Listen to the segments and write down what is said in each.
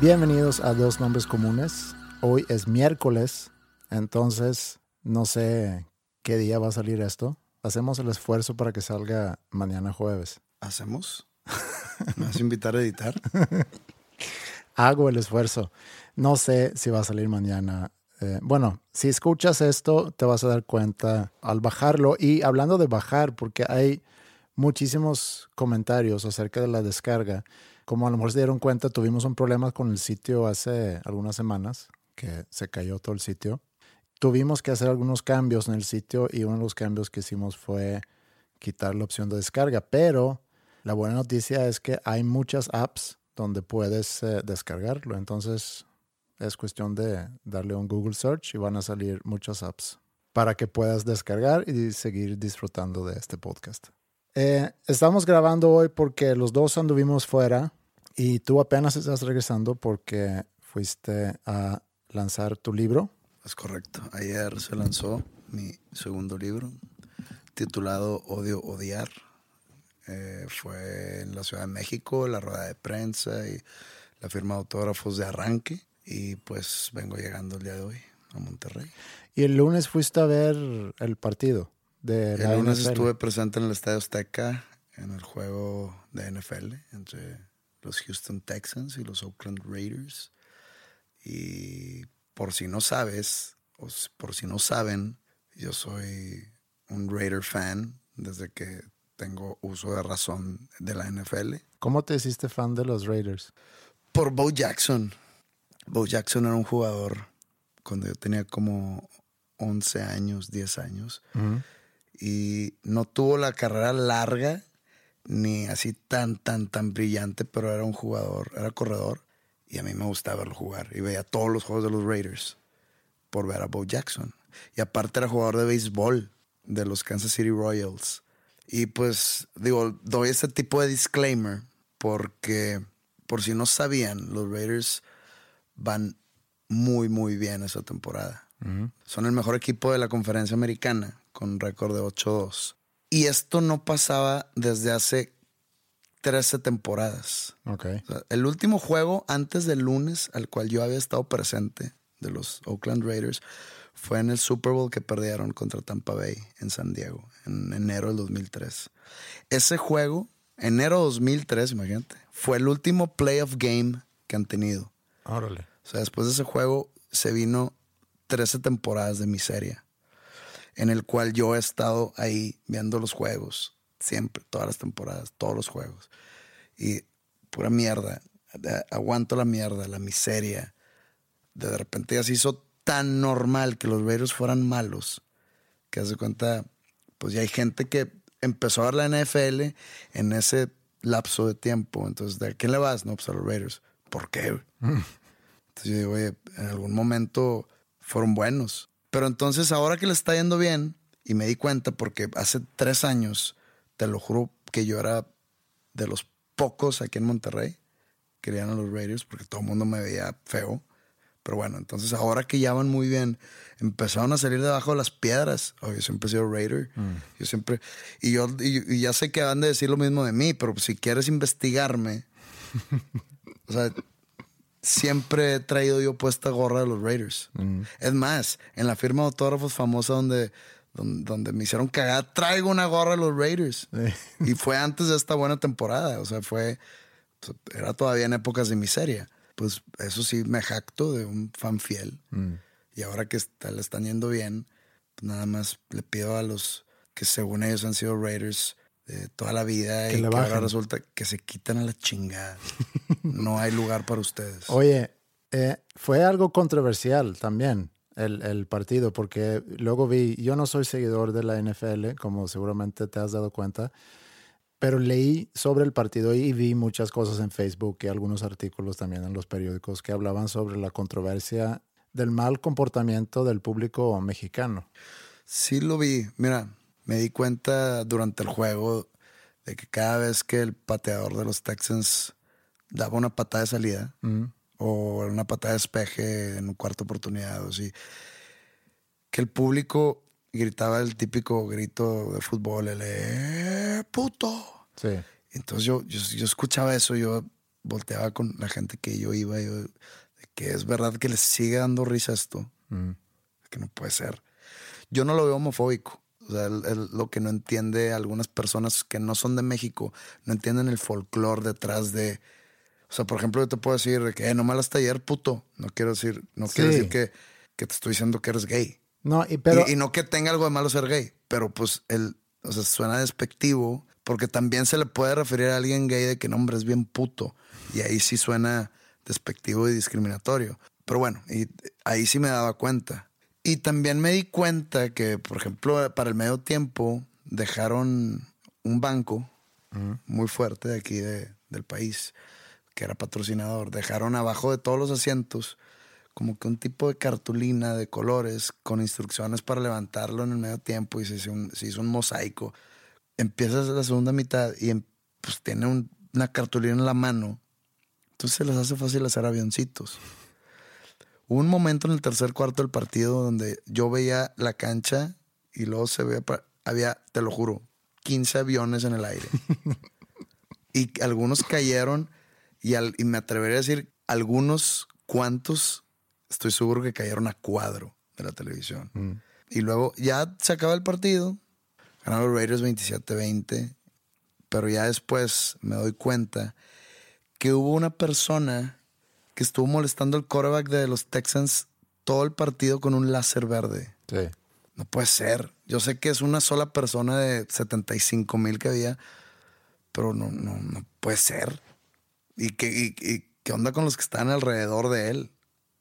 Bienvenidos a Dos Nombres Comunes. Hoy es miércoles, entonces no sé qué día va a salir esto. Hacemos el esfuerzo para que salga mañana jueves. ¿Hacemos? ¿Me vas a invitar a editar? Hago el esfuerzo. No sé si va a salir mañana. Eh, bueno, si escuchas esto, te vas a dar cuenta al bajarlo. Y hablando de bajar, porque hay muchísimos comentarios acerca de la descarga. Como a lo mejor se dieron cuenta, tuvimos un problema con el sitio hace algunas semanas, que se cayó todo el sitio. Tuvimos que hacer algunos cambios en el sitio y uno de los cambios que hicimos fue quitar la opción de descarga. Pero la buena noticia es que hay muchas apps donde puedes eh, descargarlo. Entonces es cuestión de darle un Google Search y van a salir muchas apps para que puedas descargar y seguir disfrutando de este podcast. Eh, estamos grabando hoy porque los dos anduvimos fuera y tú apenas estás regresando porque fuiste a lanzar tu libro. Es correcto. Ayer se lanzó mi segundo libro titulado Odio Odiar. Eh, fue en la Ciudad de México, la rueda de prensa y la firma de autógrafos de arranque. Y pues vengo llegando el día de hoy a Monterrey. Y el lunes fuiste a ver el partido de la El lunes NFL. estuve presente en el Estadio Azteca en el juego de NFL entre los Houston Texans y los Oakland Raiders. Y por si no sabes, o por si no saben, yo soy un Raider fan desde que tengo uso de razón de la NFL. ¿Cómo te hiciste fan de los Raiders? Por Bo Jackson. Bo Jackson era un jugador cuando yo tenía como 11 años, 10 años. Y no tuvo la carrera larga ni así tan, tan, tan brillante, pero era un jugador, era corredor. Y a mí me gustaba verlo jugar. Y veía todos los juegos de los Raiders por ver a Bo Jackson. Y aparte era jugador de béisbol de los Kansas City Royals. Y pues digo, doy ese tipo de disclaimer porque por si no sabían, los Raiders van muy, muy bien esa temporada. Son el mejor equipo de la conferencia americana con récord de 8-2. Y esto no pasaba desde hace 13 temporadas. Ok. O sea, el último juego antes del lunes al cual yo había estado presente de los Oakland Raiders fue en el Super Bowl que perdieron contra Tampa Bay en San Diego en enero del 2003. Ese juego, enero 2003, imagínate, fue el último playoff game que han tenido. Órale. O sea, después de ese juego se vino 13 temporadas de miseria, en el cual yo he estado ahí viendo los juegos, siempre, todas las temporadas, todos los juegos. Y pura mierda, aguanto la mierda, la miseria. De repente ya se hizo tan normal que los Raiders fueran malos, que hace cuenta, pues ya hay gente que empezó a ver la NFL en ese lapso de tiempo. Entonces, ¿de quién le vas? No, pues a los Raiders. ¿Por qué? güey? Entonces yo digo, oye, en algún momento fueron buenos. Pero entonces ahora que le está yendo bien, y me di cuenta porque hace tres años, te lo juro que yo era de los pocos aquí en Monterrey que a los Raiders porque todo el mundo me veía feo. Pero bueno, entonces ahora que ya van muy bien, empezaron a salir debajo de las piedras. Oh, yo siempre he sido Raider. Yo siempre. Y yo y, y ya sé que van de decir lo mismo de mí, pero si quieres investigarme. o sea, siempre he traído yo puesta gorra de los Raiders. Es más, en la firma de autógrafos famosa donde, donde, donde me hicieron cagar, traigo una gorra de los Raiders. y fue antes de esta buena temporada. O sea, fue. Era todavía en épocas de miseria. Pues eso sí, me jacto de un fan fiel. Y ahora que está- le están yendo bien, pues nada más le pido a los que según ellos han sido Raiders de toda la vida Que y que ahora resulta que se quitan a la chingada. no hay lugar para ustedes. Oye, eh, fue algo controversial también el, el partido, porque luego vi, yo no soy seguidor de la NFL, como seguramente te has dado cuenta, pero leí sobre el partido y vi muchas cosas en Facebook y algunos artículos también en los periódicos que hablaban sobre la controversia del mal comportamiento del público mexicano. Sí lo vi. Mira, me di cuenta durante el juego de que cada vez que el pateador de los Texans daba una patada de salida o una patada de despeje en un cuarto oportunidad o así, que el público gritaba el típico grito de fútbol, el "Eh, puto. Sí. Entonces yo, yo, yo escuchaba eso, yo volteaba con la gente que yo iba, yo, que es verdad que les sigue dando risa esto, que no puede ser. Yo no lo veo homofóbico. O sea, el- el- lo que no entiende algunas personas que no son de México, no entienden el folclore detrás de... O sea, por ejemplo, yo te puedo decir de que eh, no me hasta ayer, puto. No quiero decir, no quiero decir que, que te estoy diciendo que eres gay. No, y, pero, y, y no que tenga algo de malo ser gay, pero pues el, o sea, suena despectivo, porque también se le puede referir a alguien gay de que no, hombre, es bien puto. Y ahí sí suena despectivo y discriminatorio. Pero bueno, y ahí sí me daba cuenta. Y también me di cuenta que, por ejemplo, para el medio tiempo dejaron un banco muy fuerte de aquí de- del país, que era patrocinador. Dejaron abajo de todos los asientos como que un tipo de cartulina de colores con instrucciones para levantarlo en el medio tiempo y se hizo un, se hizo un mosaico. Empiezas la segunda mitad y em- pues tiene un- una cartulina en la mano. Entonces se les hace fácil hacer avioncitos. Hubo un momento en el tercer cuarto del partido donde yo veía la cancha y luego se veía, había, te lo juro, 15 aviones en el aire. y algunos cayeron y, al- y me atrevería a decir algunos cuantos, estoy seguro que cayeron a cuadro de la televisión. Y luego ya se acaba el partido, ganaron los Raiders 27-20, pero ya después me doy cuenta que hubo una persona que estuvo molestando al quarterback de los Texans todo el partido con un láser verde. sí. No puede ser. Yo sé que es una sola persona de 75 mil que había, pero no, no, no puede ser. ¿Y qué, y- y qué onda con los que están alrededor de él?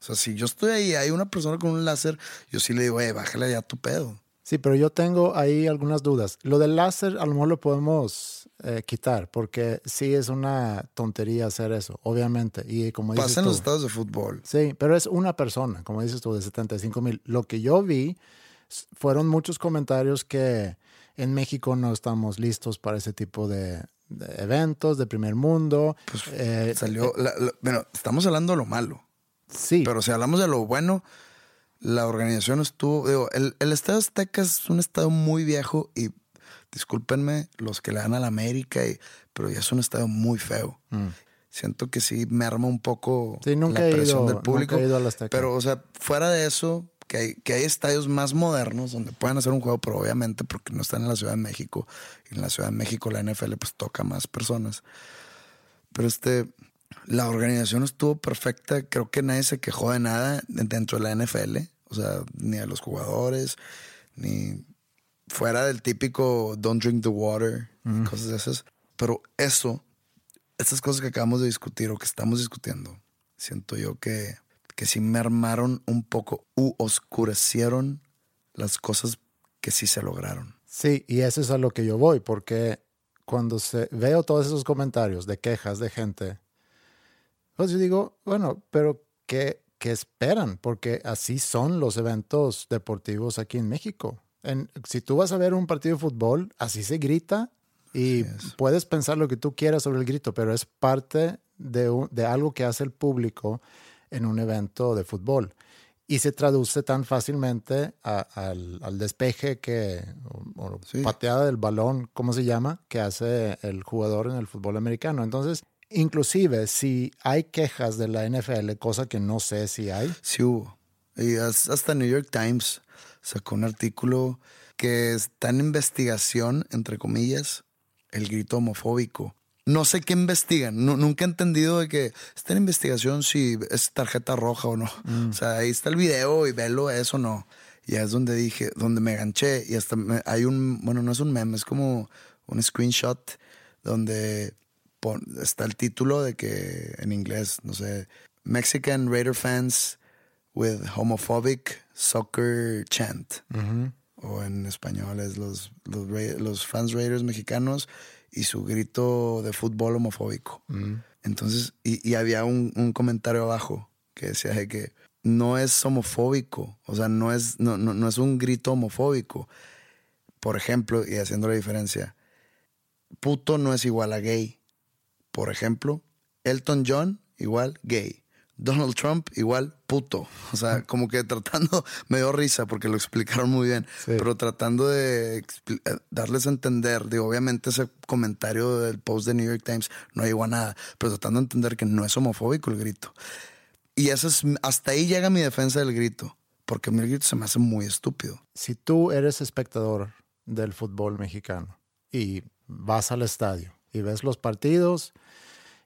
O sea, si yo estoy ahí, hay una persona con un láser, yo sí le digo, eh, bájale ya tu pedo. Sí, pero yo tengo ahí algunas dudas. Lo del láser a lo mejor lo podemos eh, quitar porque sí es una tontería hacer eso, obviamente. Y como dices Pasa en tú, los estados de fútbol. Sí, pero es una persona, como dices tú, de 75 mil. Lo que yo vi fueron muchos comentarios que en México no estamos listos para ese tipo de, de eventos de primer mundo. Eh, Salió, la- la- bueno, estamos hablando de lo malo. sí, Pero si hablamos de lo bueno, la organización estuvo. Digo, el, el Estadio Azteca es un estadio muy viejo y discúlpenme los que le dan a la América, y, pero ya es un estadio muy feo. Siento que sí me arma un poco Mm. Sí, nunca la presión ido- del público. nunca he ido al Azteca. Pero, o sea, fuera de eso, que hay, que hay estadios más modernos donde pueden hacer un juego, pero obviamente porque no están en la Ciudad de México. Y en la Ciudad de México la NFL pues toca más personas. Pero este, la organización estuvo perfecta. Creo que nadie se quejó de nada dentro de la NFL. O sea, ni a los jugadores, ni fuera del típico don't drink the water, cosas de esas. Pero eso, estas cosas que acabamos de discutir o que estamos discutiendo, siento yo que, que sí mermaron un poco u oscurecieron las cosas que sí se lograron. sí, y eso es a lo que yo voy, porque cuando se, veo todos esos comentarios de quejas de gente, pues yo digo, bueno, pero ¿qué, qué esperan? Porque así son los eventos deportivos aquí en México. En, si tú vas a ver un partido de fútbol, así se grita y puedes pensar lo que tú quieras sobre el grito, pero es parte de, un- de algo que hace el público en un evento de fútbol. Y se traduce tan fácilmente al, despeje que, o, pateada del balón, ¿cómo se llama? Que hace el jugador en el fútbol americano. Entonces, inclusive si hay quejas de la NFL, cosa que no sé si hay. Sí hubo. Y hasta New York Times sacó un artículo que está en investigación, entre comillas, el grito homofóbico. No sé qué investigan. nunca he entendido de que está en investigación si es tarjeta roja o no. Mm. O sea, ahí está el video y velo eso o no. Y es donde dije, donde me ganché. Y hasta hay un, bueno, no es un meme, es como un screenshot donde está el título de que en inglés, no sé, Mexican Raider fans with homophobic soccer chant. O en español es los, los, fans Raiders mexicanos y su grito de fútbol homofóbico. Entonces, y, había un, comentario abajo que decía que no es homofóbico, o sea, no es, no, no es un grito homofóbico. Por ejemplo, y haciendo la diferencia, puto no es igual a gay. Por ejemplo, Elton John igual gay. Donald Trump igual puto. O sea, como que tratando, me dio risa porque lo explicaron muy bien, pero tratando de eh, darles a entender, digo, obviamente ese comentario del post de New York Times no llegó a nada, pero tratando de entender que no es homofóbico el grito. Y eso es, hasta ahí llega mi defensa del grito, porque mi grito se me hace muy estúpido. Si tú eres espectador del fútbol mexicano y vas al estadio y ves los partidos,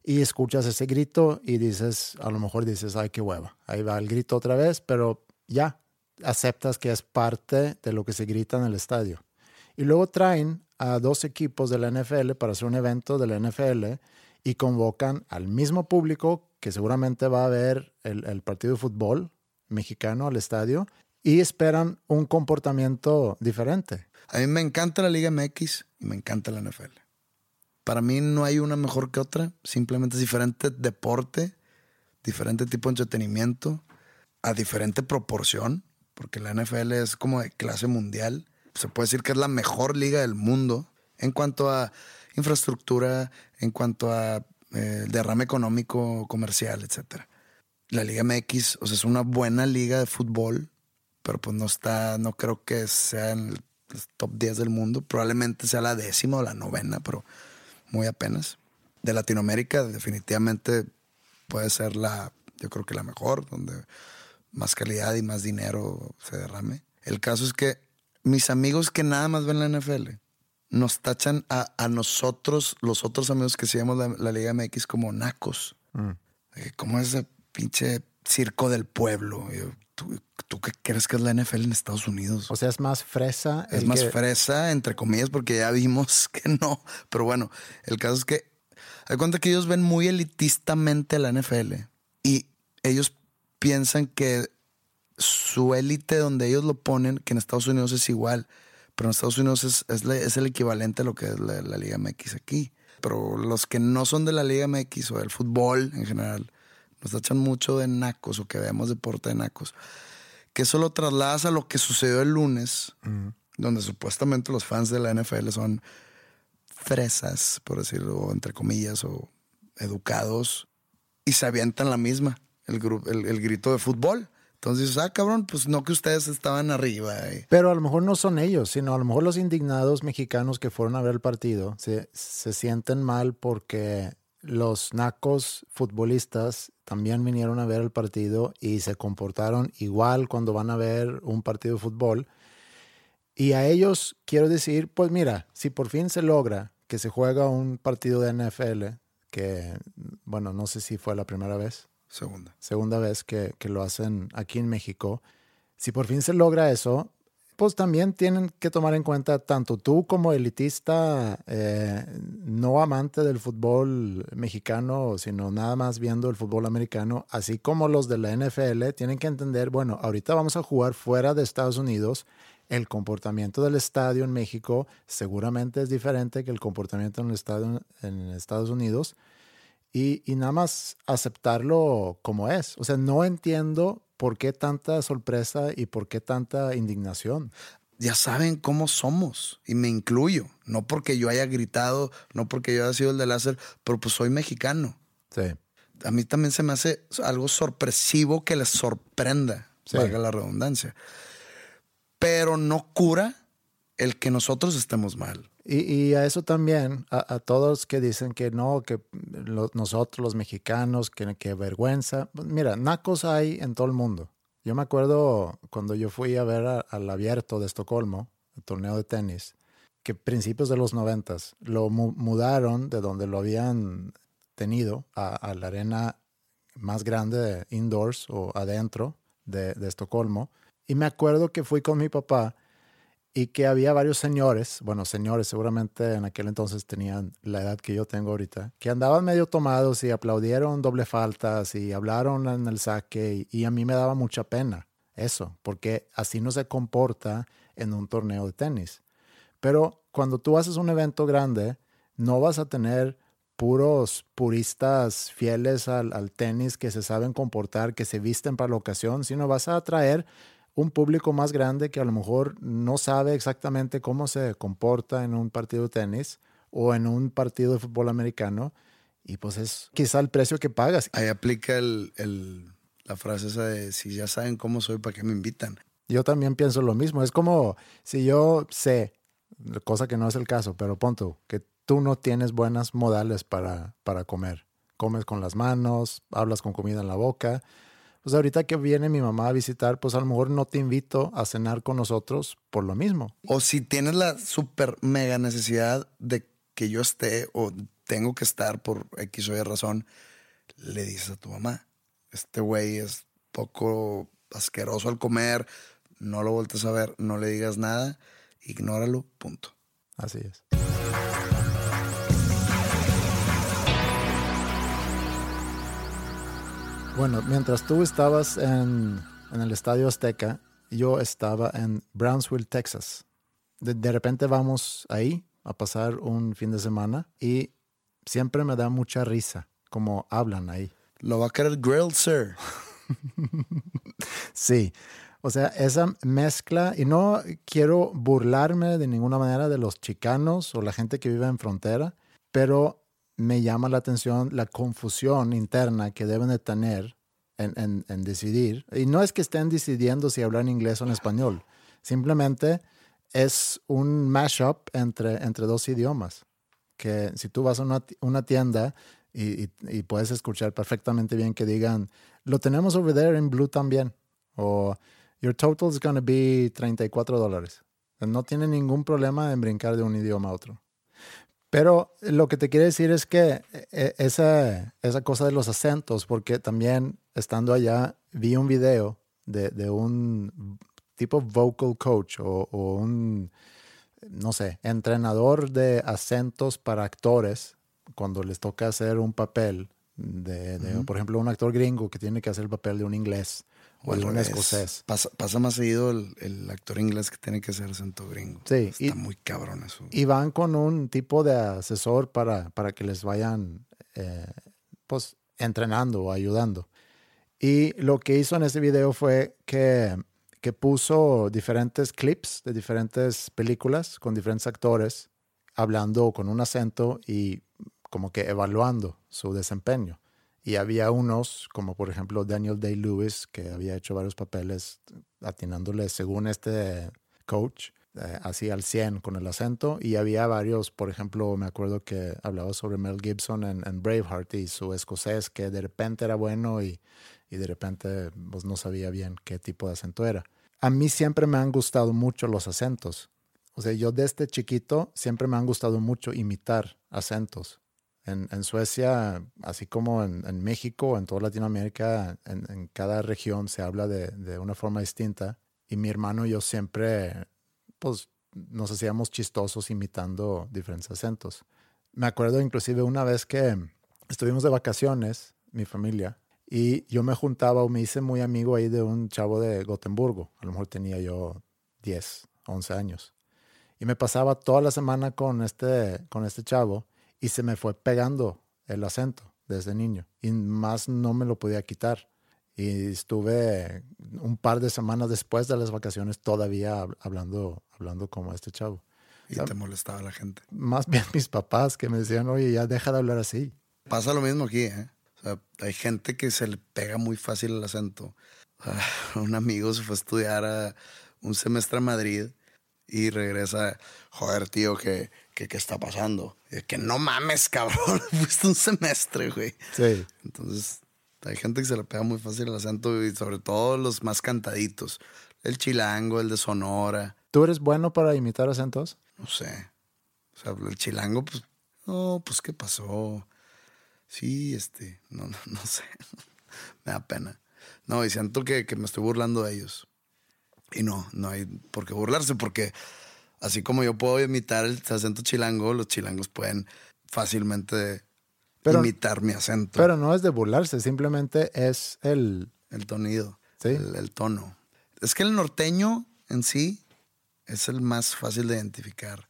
y escuchas ese grito y dices, a lo mejor dices, ay, qué hueva, ahí va el grito otra vez, pero ya aceptas que es parte de lo que se grita en el estadio. Y luego traen a dos equipos de la NFL para hacer un evento de la NFL y convocan al mismo público que seguramente va a ver el, el partido de fútbol mexicano al estadio y esperan un comportamiento diferente. A mí me encanta la Liga MX y me encanta la NFL. Para mí no hay una mejor que otra, simplemente es diferente deporte, diferente tipo de entretenimiento, a diferente proporción, porque la NFL es como de clase mundial. Se puede decir que es la mejor liga del mundo en cuanto a infraestructura, en cuanto a eh, derrame económico, comercial, etc. La Liga MX, o sea, es una buena liga de fútbol, pero pues no está, no creo que sea en el top 10 del mundo. Probablemente sea la décima o la novena, pero muy apenas. De Latinoamérica, definitivamente puede ser la, yo creo que la mejor, donde más calidad y más dinero se derrame. El caso es que mis amigos que nada más ven la NFL nos tachan a, nosotros, los otros amigos que seguimos la, Liga MX, como nacos. Mm. Como ese pinche circo del pueblo. ¿Tú, qué crees que es la NFL en Estados Unidos? O sea, es más fresa. Es más fresa, entre comillas, porque ya vimos que no. Pero bueno, el caso es que hay cuenta que ellos ven muy elitistamente la NFL y ellos piensan que su élite donde ellos lo ponen, que en Estados Unidos es igual, pero en Estados Unidos es, es, el equivalente a lo que es la, la, Liga MX aquí. Pero los que no son de la Liga MX o del fútbol en general, nos echan mucho de nacos o que veamos deporte de nacos que eso lo trasladas a lo que sucedió el lunes, donde supuestamente los fans de la NFL son fresas, por decirlo entre comillas, o educados, y se avientan la misma, el, el, grito de fútbol. Entonces ah, cabrón, pues no que ustedes estaban arriba. Pero a lo mejor no son ellos, sino a lo mejor los indignados mexicanos que fueron a ver el partido se, se sienten mal porque los nacos futbolistas también vinieron a ver el partido y se comportaron igual cuando van a ver un partido de fútbol. Y a ellos quiero decir, pues mira, si por fin se logra que se juega un partido de NFL, que bueno, no sé si fue la primera vez. Segunda. Segunda vez que, que lo hacen aquí en México. Si por fin se logra eso, pues también tienen que tomar en cuenta tanto tú como elitista, eh, no amante del fútbol mexicano, sino nada más viendo el fútbol americano, así como los de la NFL, tienen que entender, bueno, ahorita vamos a jugar fuera de Estados Unidos. El comportamiento del estadio en México seguramente es diferente que el comportamiento en el estadio en Estados Unidos. Y, y nada más aceptarlo como es. O sea, no entiendo ¿por qué tanta sorpresa y por qué tanta indignación? Ya saben cómo somos y me incluyo. No porque yo haya gritado, no porque yo haya sido el de láser, pero pues soy mexicano. Sí. a mí también se me hace algo sorpresivo que les sorprenda, valga la redundancia. Pero no cura el que nosotros estemos mal. Y, a eso también, a, todos que dicen que no, que nosotros los mexicanos, que, que vergüenza. Pues mira, nacos hay en todo el mundo. Yo me acuerdo cuando yo fui a ver al abierto de Estocolmo, el torneo de tenis, que principios de los noventas lo mudaron de donde lo habían tenido a, la arena más grande de indoors o adentro de, de Estocolmo. Y me acuerdo que fui con mi papá y que había varios señores, bueno, señores seguramente en aquel entonces tenían la edad que yo tengo ahorita, que andaban medio tomados y aplaudieron doble faltas y hablaron en el saque y, a mí me daba mucha pena eso, porque así no se comporta en un torneo de tenis. Pero cuando tú haces un evento grande, no vas a tener puros puristas fieles al, al tenis que se saben comportar, que se visten para la ocasión, sino vas a atraer un público más grande que a lo mejor no sabe exactamente cómo se comporta en un partido de tenis o en un partido de fútbol americano. Y pues es quizá el precio que pagas. Ahí aplica el, la frase esa de si ya saben cómo soy, ¿para qué me invitan? Yo también pienso lo mismo. Es como si yo sé, cosa que no es el caso, pero punto, que tú no tienes buenas modales para, para comer. Comes con las manos, hablas con comida en la boca pues ahorita que viene mi mamá a visitar, pues a lo mejor no te invito a cenar con nosotros por lo mismo. O si tienes la super mega necesidad de que yo esté o tengo que estar por X o Y razón, le dices a tu mamá, este güey es poco asqueroso al comer, no lo voltes a ver, no le digas nada, ignóralo, punto. Así es. Bueno, mientras tú estabas en, el Estadio Azteca, yo estaba en Brownsville, Texas. De, repente vamos ahí a pasar un fin de semana y siempre me da mucha risa como hablan ahí. Lo va a querer grilled, sir. sí. O sea, esa mezcla, y no quiero burlarme de ninguna manera de los chicanos o la gente que vive en frontera, pero me llama la atención la confusión interna que deben de tener en, decidir. Y no es que estén decidiendo si hablan inglés o en español, simplemente es un mashup entre, entre dos idiomas. Que si tú vas a una, tienda y, puedes escuchar perfectamente bien que digan, lo tenemos over there en blue también, o your total is going to be 34 dólares. No tiene ningún problema en brincar de un idioma a otro. Pero lo que te quiere decir es que eh, esa, esa cosa de los acentos, porque también estando allá vi un video de, un tipo vocal coach o, un, no sé, entrenador de acentos para actores cuando les toca hacer un papel de, por ejemplo, un actor gringo que tiene que hacer el papel de un inglés o, un escocés. Pasa, más seguido el, actor inglés que tiene que ser acento gringo. Sí. Está muy cabrón eso. Y van con un tipo de asesor para, para que les vayan, eh, pues, entrenando o ayudando. Y lo que hizo en ese video fue que, que puso diferentes clips de diferentes películas con diferentes actores hablando con un acento y como que evaluando su desempeño. Y había unos, como por ejemplo Daniel Day-Lewis, que había hecho varios papeles atinándole según este coach, eh, así al 100 con el acento. Y había varios, por ejemplo, me acuerdo que hablaba sobre Mel Gibson en, Braveheart y su escocés, que de repente era bueno y, y de repente pues, no sabía bien qué tipo de acento era. A mí siempre me han gustado mucho los acentos. O sea, yo desde chiquito siempre me han gustado mucho imitar acentos. En, Suecia, así como en, México, en toda Latinoamérica, en, cada región se habla de, una forma distinta. Y mi hermano y yo siempre, pues, nos hacíamos chistosos imitando diferentes acentos. Me acuerdo inclusive una vez que estuvimos de vacaciones, mi familia, y yo me juntaba o me hice muy amigo ahí de un chavo de Gotemburgo. A lo mejor tenía yo 10, 11 años. Y me pasaba toda la semana con este, con este chavo y se me fue pegando el acento desde niño y más no me lo podía quitar. Y estuve un par de semanas después de las vacaciones todavía hablando, hablando como este chavo. Y te molestaba la gente. Más bien mis papás que me decían, oye, ya deja de hablar así. Pasa lo mismo aquí, ¿eh? O O sea, hay gente que se le pega muy fácil el acento. Ah, un amigo se fue a estudiar a un semestre a Madrid y regresa, joder, tío, ¿qué, qué, qué está pasando? Y que no mames, cabrón, fuiste un semestre, güey. Sí. Entonces, hay gente que se le pega muy fácil el acento y sobre todo los más cantaditos. El chilango, el de Sonora, ¿Tú eres bueno para imitar acentos? no sé. O sea, el chilango, pues, no, pues, ¿qué pasó? Sí, este, no, no, no sé. me da pena. No, y siento que, que me estoy burlando de ellos. Y no, no hay por qué burlarse, porque así como yo puedo imitar el acento chilango, los chilangos pueden fácilmente Pero- imitar mi acento. Pero no es de burlarse, simplemente es el... El tonido. Sí. El, el tono. Es que el norteño en sí es el más fácil de identificar.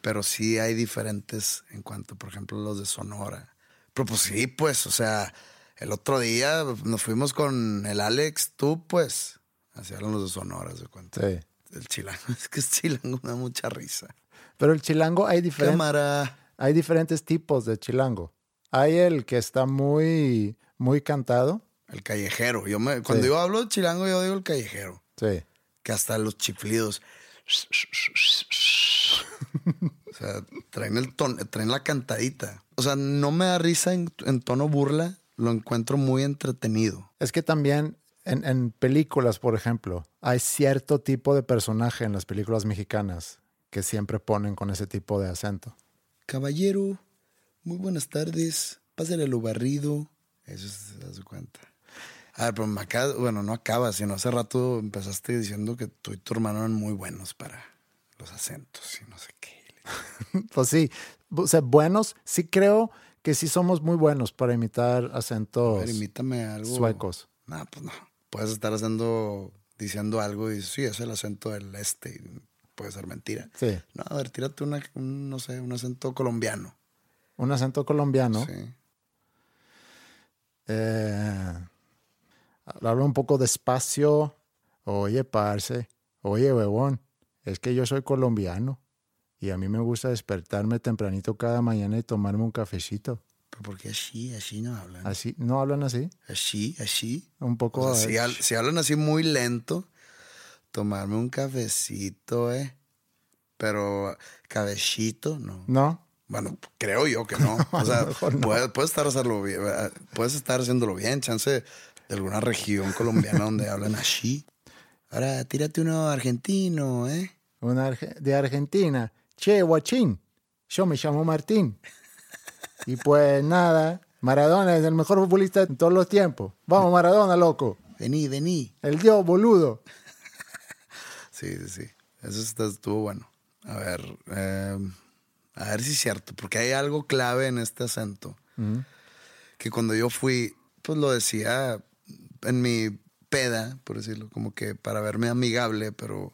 Pero sí hay diferentes en cuanto, por ejemplo, los de Sonora. Pero pues sí, pues, o sea, el otro día nos fuimos con el Alex, tú, pues. Así hablan los de Sonora, se cuenta. Sí. El chilango. Es que es chilango, me da mucha risa. Pero el chilango hay, diferen- Cámara. hay diferentes tipos de chilango. Hay el que está muy, muy cantado. El callejero. Yo me, cuando Sí. yo hablo de chilango, yo digo el callejero. Sí. que hasta los chiflidos. O sea, traen, el ton- traen la cantadita. O sea, no me da risa en, en tono burla, lo encuentro muy entretenido. Es que también en, en películas, por ejemplo, hay cierto tipo de personaje en las películas mexicanas que siempre ponen con ese tipo de acento. Caballero, muy buenas tardes. Pásale lo barrido. Eso se da su cuenta. A ver, pero me acaba, bueno, no acaba, sino hace rato empezaste diciendo que tú y tu hermano eran muy buenos para los acentos y no sé qué. Pues sí, o sea, buenos, sí creo que sí somos muy buenos para imitar A acentos ver, imítame algo. suecos. No, pues no. Puedes estar haciendo, diciendo algo y dices, sí, es el acento del este. puede ser mentira. Sí, No, a ver, tírate una, un, no sé, un acento colombiano. un acento colombiano. Sí. Eh, hablo un poco despacio. Oye, parce. Oye, huevón. Es que yo soy colombiano. Y a mí me gusta despertarme tempranito cada mañana y tomarme un cafecito. Pero porque así, así no hablan. Así, ¿no hablan así? Así, así. Un poco. O sea, si, hab- si hablan así muy lento, tomarme un cafecito, ¿eh? Pero cabecito, no. ¿No? Bueno, creo yo que no. O sea, puedes, puedes estar hacerlo bien, eh, puedes estar haciéndolo bien, chance de alguna región colombiana donde hablan así. Ahora tírate uno argentino, ¿eh? Una de Argentina. Che, guachín. Yo me llamo Martín. Y pues nada, Maradona es el mejor futbolista de todos los tiempos. Vamos, Maradona, loco. Vení, vení. El dios boludo. Sí, sí, sí. Eso está- estuvo bueno. A ver, eh, a ver si es cierto, porque hay algo clave en este acento. Que cuando yo fui, pues lo decía en mi peda, por decirlo, como que para verme amigable, pero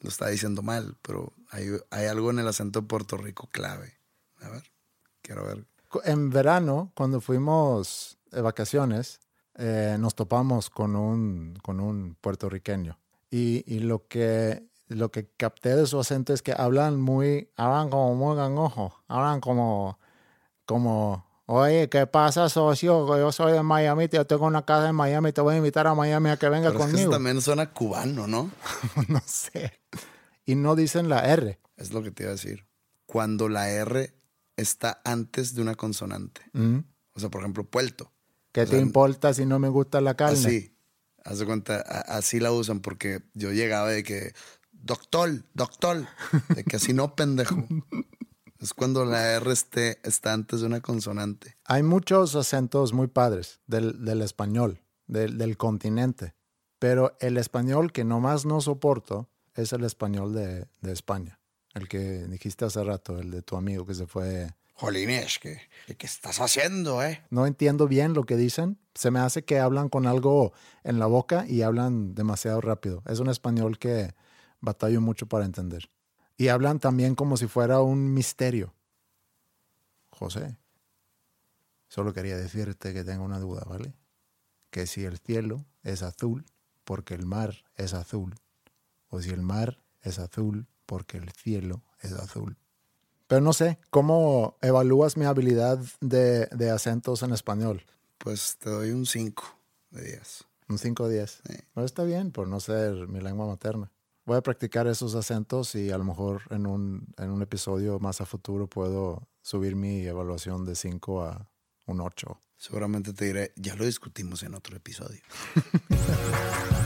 lo estaba diciendo mal. Pero hay, hay algo en el acento de Puerto Rico clave. A ver, quiero ver. En verano, cuando fuimos de vacaciones, eh, nos topamos con un, con un puertorriqueño. Y, y lo, que, lo que capté de su acento es que hablan muy, hablan como muy gangojo, hablan como, como, oye, ¿qué pasa, socio? Yo soy de Miami, yo tengo una casa en Miami, te voy a invitar a Miami a que venga Pero es que eso conmigo. también suena cubano, ¿no? no sé. Y no dicen la R. Es lo que te iba a decir. Cuando la R está antes de una consonante. Mm. O sea, por ejemplo, puerto. ¿Qué O te sea, importa si no me gusta la carne? Así. Haz de cuenta, a- así la usan porque yo llegaba de que, doctor, doctor, de que así no, pendejo. Es cuando la R esté, está antes de una consonante. Hay muchos acentos muy padres del, del español, del, del continente, pero el español que nomás no soporto es el español de, de España, el que dijiste hace rato, el de tu amigo que se fue. Jolines, ¿qué, ¿qué estás haciendo, eh? No entiendo bien lo que dicen, se me hace que hablan con algo en la boca y hablan demasiado rápido. Es un español que batallo mucho para entender. Y hablan también como si fuera un misterio. José, solo quería decirte que tengo una duda, ¿vale? Que si el cielo es azul porque el mar es azul, o si el mar es azul porque el cielo es azul. Pero no sé, ¿cómo evalúas mi habilidad de, de acentos en español? Pues te doy un 5 de 10. Un 5 de 10. Sí. Pero está bien por no ser mi lengua materna. Voy a practicar esos acentos y a lo mejor en un, en un episodio más a futuro puedo subir mi evaluación de 5 a un 8. Seguramente te diré, ya lo discutimos en otro episodio.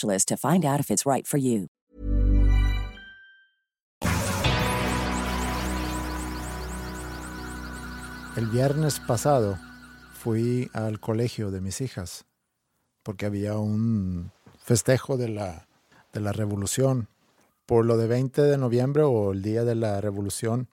to find out if it's right for you. El viernes pasado fui al colegio de mis hijas porque había un festejo de la, de la revolución. Por lo de 20 de noviembre o el día de la revolución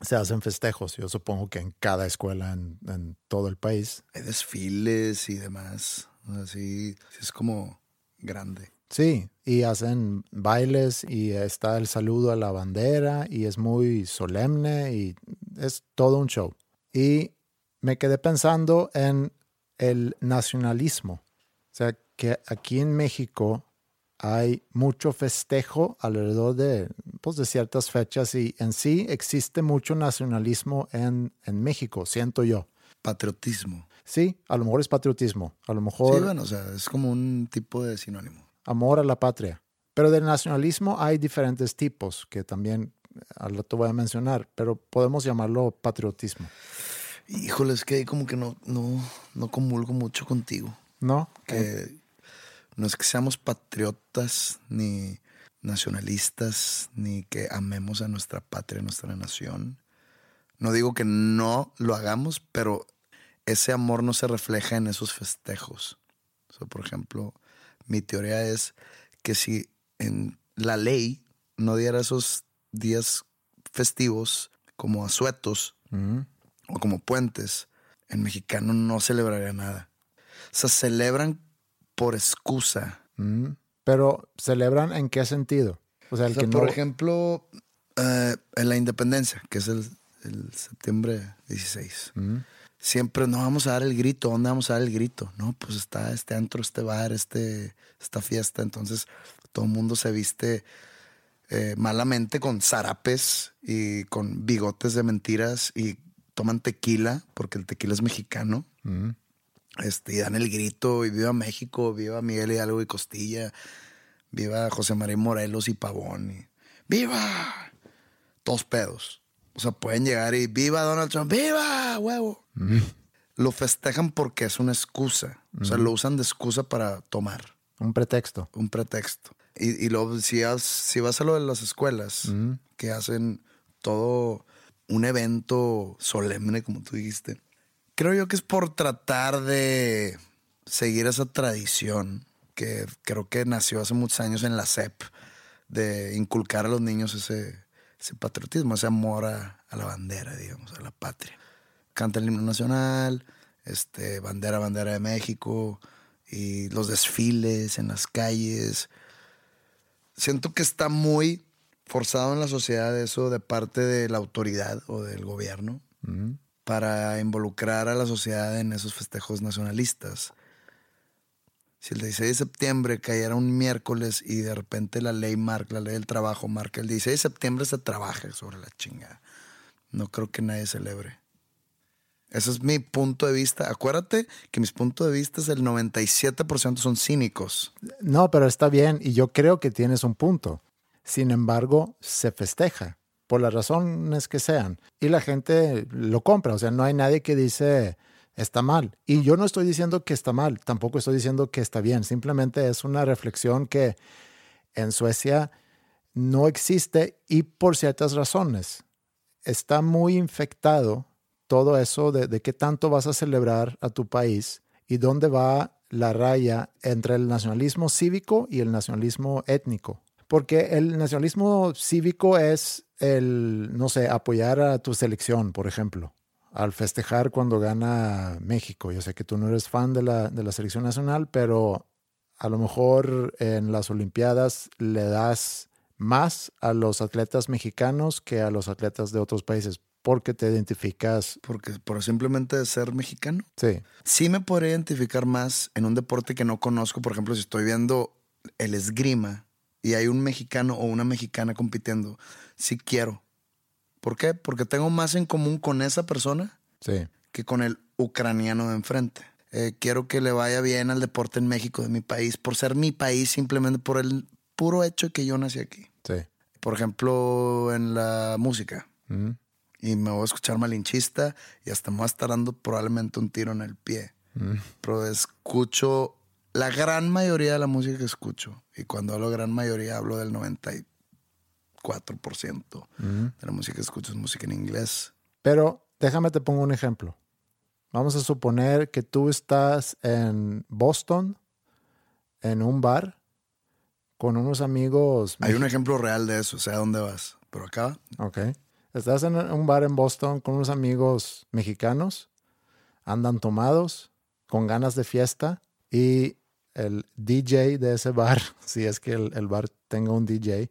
se hacen festejos. Yo supongo que en cada escuela en, en todo el país. Hay desfiles y demás. Así es como grande. Sí, y hacen bailes y está el saludo a la bandera y es muy solemne y es todo un show. Y me quedé pensando en el nacionalismo. O sea, que aquí en México hay mucho festejo alrededor de, pues, de ciertas fechas y en sí existe mucho nacionalismo en, en México, siento yo. Patriotismo. Sí, a lo mejor es patriotismo, a lo mejor Sí, bueno, o sea, es como un tipo de sinónimo. amor a la patria. Pero del nacionalismo hay diferentes tipos que también al rato voy a mencionar, pero podemos llamarlo patriotismo, Híjole, es que ahí como que no, no, no comulgo mucho contigo. ¿no? Que no es que seamos patriotas ni nacionalistas ni que amemos a nuestra patria, a nuestra nación. No digo que no lo hagamos, pero ese amor no se refleja en esos festejos. O sea, por ejemplo, mi teoría es que si en la ley no diera esos días festivos como asuetos o como puentes, en mexicano no celebraría nada. O sea, celebran por excusa. Pero celebran en qué sentido? O sea, el O sea, que por no... ejemplo, eh, en la independencia, que es el, el septiembre 16. Mm, Siempre no vamos a dar el grito. ¿Dónde vamos a dar el grito? No, pues está este antro, este bar, este, esta fiesta. Entonces todo el mundo se viste eh, malamente con zarapes y con bigotes de mentiras y toman tequila, porque el tequila es mexicano. mm. Este, y dan el grito y viva México, viva Miguel Hidalgo y Costilla, viva José María Morelos y Pavón. y, ¡Viva! Todos pedos. O sea, pueden llegar y ¡Viva Donald Trump! ¡Viva! ¡Huevo! Lo festejan porque es una excusa. O sea, lo usan de excusa para tomar, Un pretexto. un pretexto. Y, y luego, si, has- si vas a lo de las escuelas, que hacen todo un evento solemne, como tú dijiste, creo yo que es por tratar de seguir esa tradición que creo que nació hace muchos años en la SEP, de inculcar a los niños ese, ese patriotismo, ese amor a, a la bandera, digamos, a la patria. Canta el himno nacional, este, bandera, bandera de México, y los desfiles en las calles. Siento que está muy forzado en la sociedad eso de parte de la autoridad o del gobierno para involucrar a la sociedad en esos festejos nacionalistas. Si el 16 de septiembre cayera un miércoles y de repente la ley marca, la ley del trabajo marca, el 16 de septiembre se trabaja sobre la chingada. No creo que nadie celebre. Ese es mi punto de vista. Acuérdate que mis puntos de vista es el 97% son cínicos. No, pero está bien y yo creo que tienes un punto. Sin embargo, se festeja por las razones que sean y la gente lo compra. O sea, no hay nadie que dice está mal. Y yo no estoy diciendo que está mal, tampoco estoy diciendo que está bien. Simplemente es una reflexión que en Suecia no existe y por ciertas razones. Está muy infectado todo eso de, qué tanto vas a celebrar a tu país y dónde va la raya entre el nacionalismo cívico y el nacionalismo étnico. Porque el nacionalismo cívico es el, no sé, apoyar a tu selección, por ejemplo, al festejar cuando gana México. Yo sé que tú no eres fan de la, de la selección nacional, pero a lo mejor en las Olimpiadas le das más a los atletas mexicanos que a los atletas de otros países porque te identificas. Porque por simplemente ser mexicano. Sí. Sí me podría identificar más en un deporte que no conozco. Por ejemplo, si estoy viendo el esgrima y hay un mexicano o una mexicana compitiendo, sí quiero. ¿Por qué? Porque tengo más en común con esa persona sí. que con el ucraniano de enfrente. Eh, quiero que le vaya bien al deporte en México de mi país, por ser mi país, simplemente por el puro hecho de que yo nací aquí. Sí. Por ejemplo, en la música y me voy a escuchar malinchista y hasta me voy a estar dando probablemente un tiro en el pie. Mm. Pero escucho la gran mayoría de la música que escucho. Y cuando hablo gran mayoría hablo del 94% mm. de la música que escucho es música en inglés. Pero déjame te pongo un ejemplo. Vamos a suponer que tú estás en Boston, en un bar, con unos amigos. Hay un ejemplo real de eso, sé a dónde vas. Pero acá. Ok. Estás en un bar en Boston con unos amigos mexicanos, andan tomados, con ganas de fiesta, y el DJ de ese bar, si es que el, el bar tenga un DJ,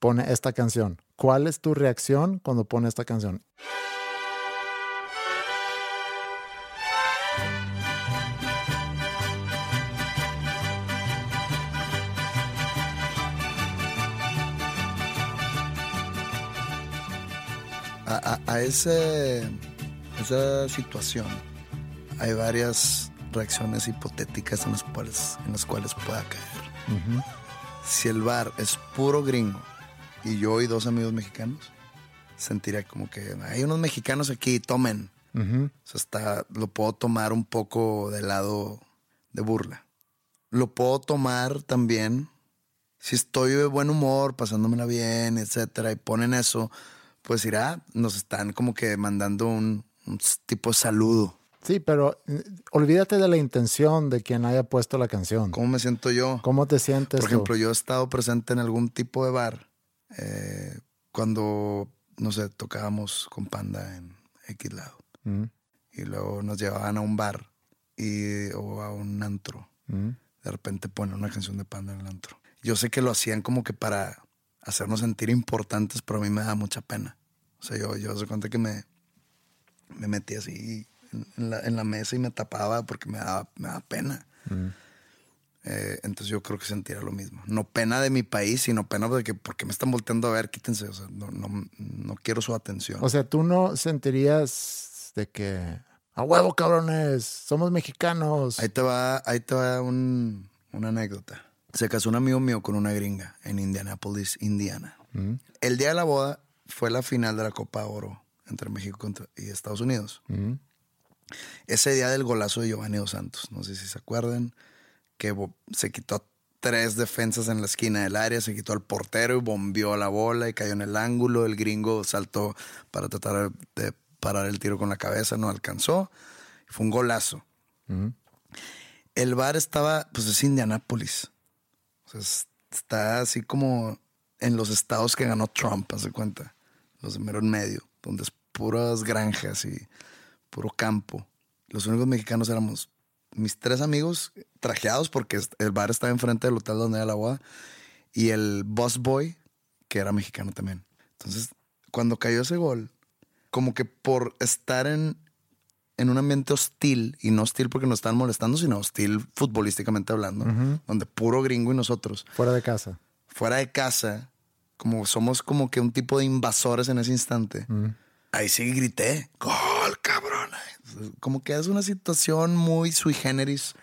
pone esta canción. ¿Cuál es tu reacción cuando pone esta canción? a, ese, esa situación hay varias reacciones hipotéticas en las cuales, en las cuales pueda caer. Si el bar es puro gringo y yo y dos amigos mexicanos, sentiría como que hay unos mexicanos aquí, tomen. o sea, hasta lo puedo tomar un poco del lado de burla. Lo puedo tomar también si estoy de buen humor, pasándomela bien, etcétera, y ponen eso pues irá, nos están como que mandando un, tipo de saludo. Sí, pero mm, olvídate de la intención de quien haya puesto la canción. ¿Cómo me siento yo? ¿Cómo te sientes? Por ejemplo, yo he estado presente en algún tipo de bar eh, cuando, no sé, tocábamos con Panda en X lado. Mm. Y luego nos llevaban a un bar y, o a un antro. Mm. De repente ponen una canción de Panda en el antro. Yo sé que lo hacían como que para hacernos sentir importantes, pero a mí me da mucha pena. O sea, yo, yo se cuenta que me, me metí así en la, en la, mesa y me tapaba porque me daba, me daba pena. Mm. Eh, entonces yo creo que sentiría lo mismo. No pena de mi país, sino pena de que porque me están volteando a ver, quítense. O sea, no, no, no quiero su atención. O sea, tú no sentirías de que a huevo, cabrones, somos mexicanos. Ahí te va, ahí te va un, una anécdota. Se casó un amigo mío con una gringa en Indianapolis, Indiana. Mm. El día de la boda fue la final de la Copa Oro entre México y Estados Unidos. Mm. Ese día del golazo de Giovanni Dos Santos, no sé si se acuerdan, que se quitó tres defensas en la esquina del área, se quitó al portero y bombeó la bola y cayó en el ángulo. El gringo saltó para tratar de parar el tiro con la cabeza, no alcanzó. Fue un golazo. El bar estaba, pues es Indianápolis está así como en los estados que ganó Trump, hace cuenta. Los de mero en medio, donde es puras granjas y puro campo. Los únicos mexicanos éramos mis tres amigos trajeados porque el bar estaba enfrente del hotel donde era la boda y el boss boy que era mexicano también. Entonces, cuando cayó ese gol, como que por estar en, en un ambiente hostil, y no hostil porque nos están molestando, sino hostil futbolísticamente hablando, donde puro gringo y nosotros, Fuera de casa. fuera de casa, como somos como que un tipo de invasores en ese instante, ahí sí grité, gol. Como que es una situación muy sui generis,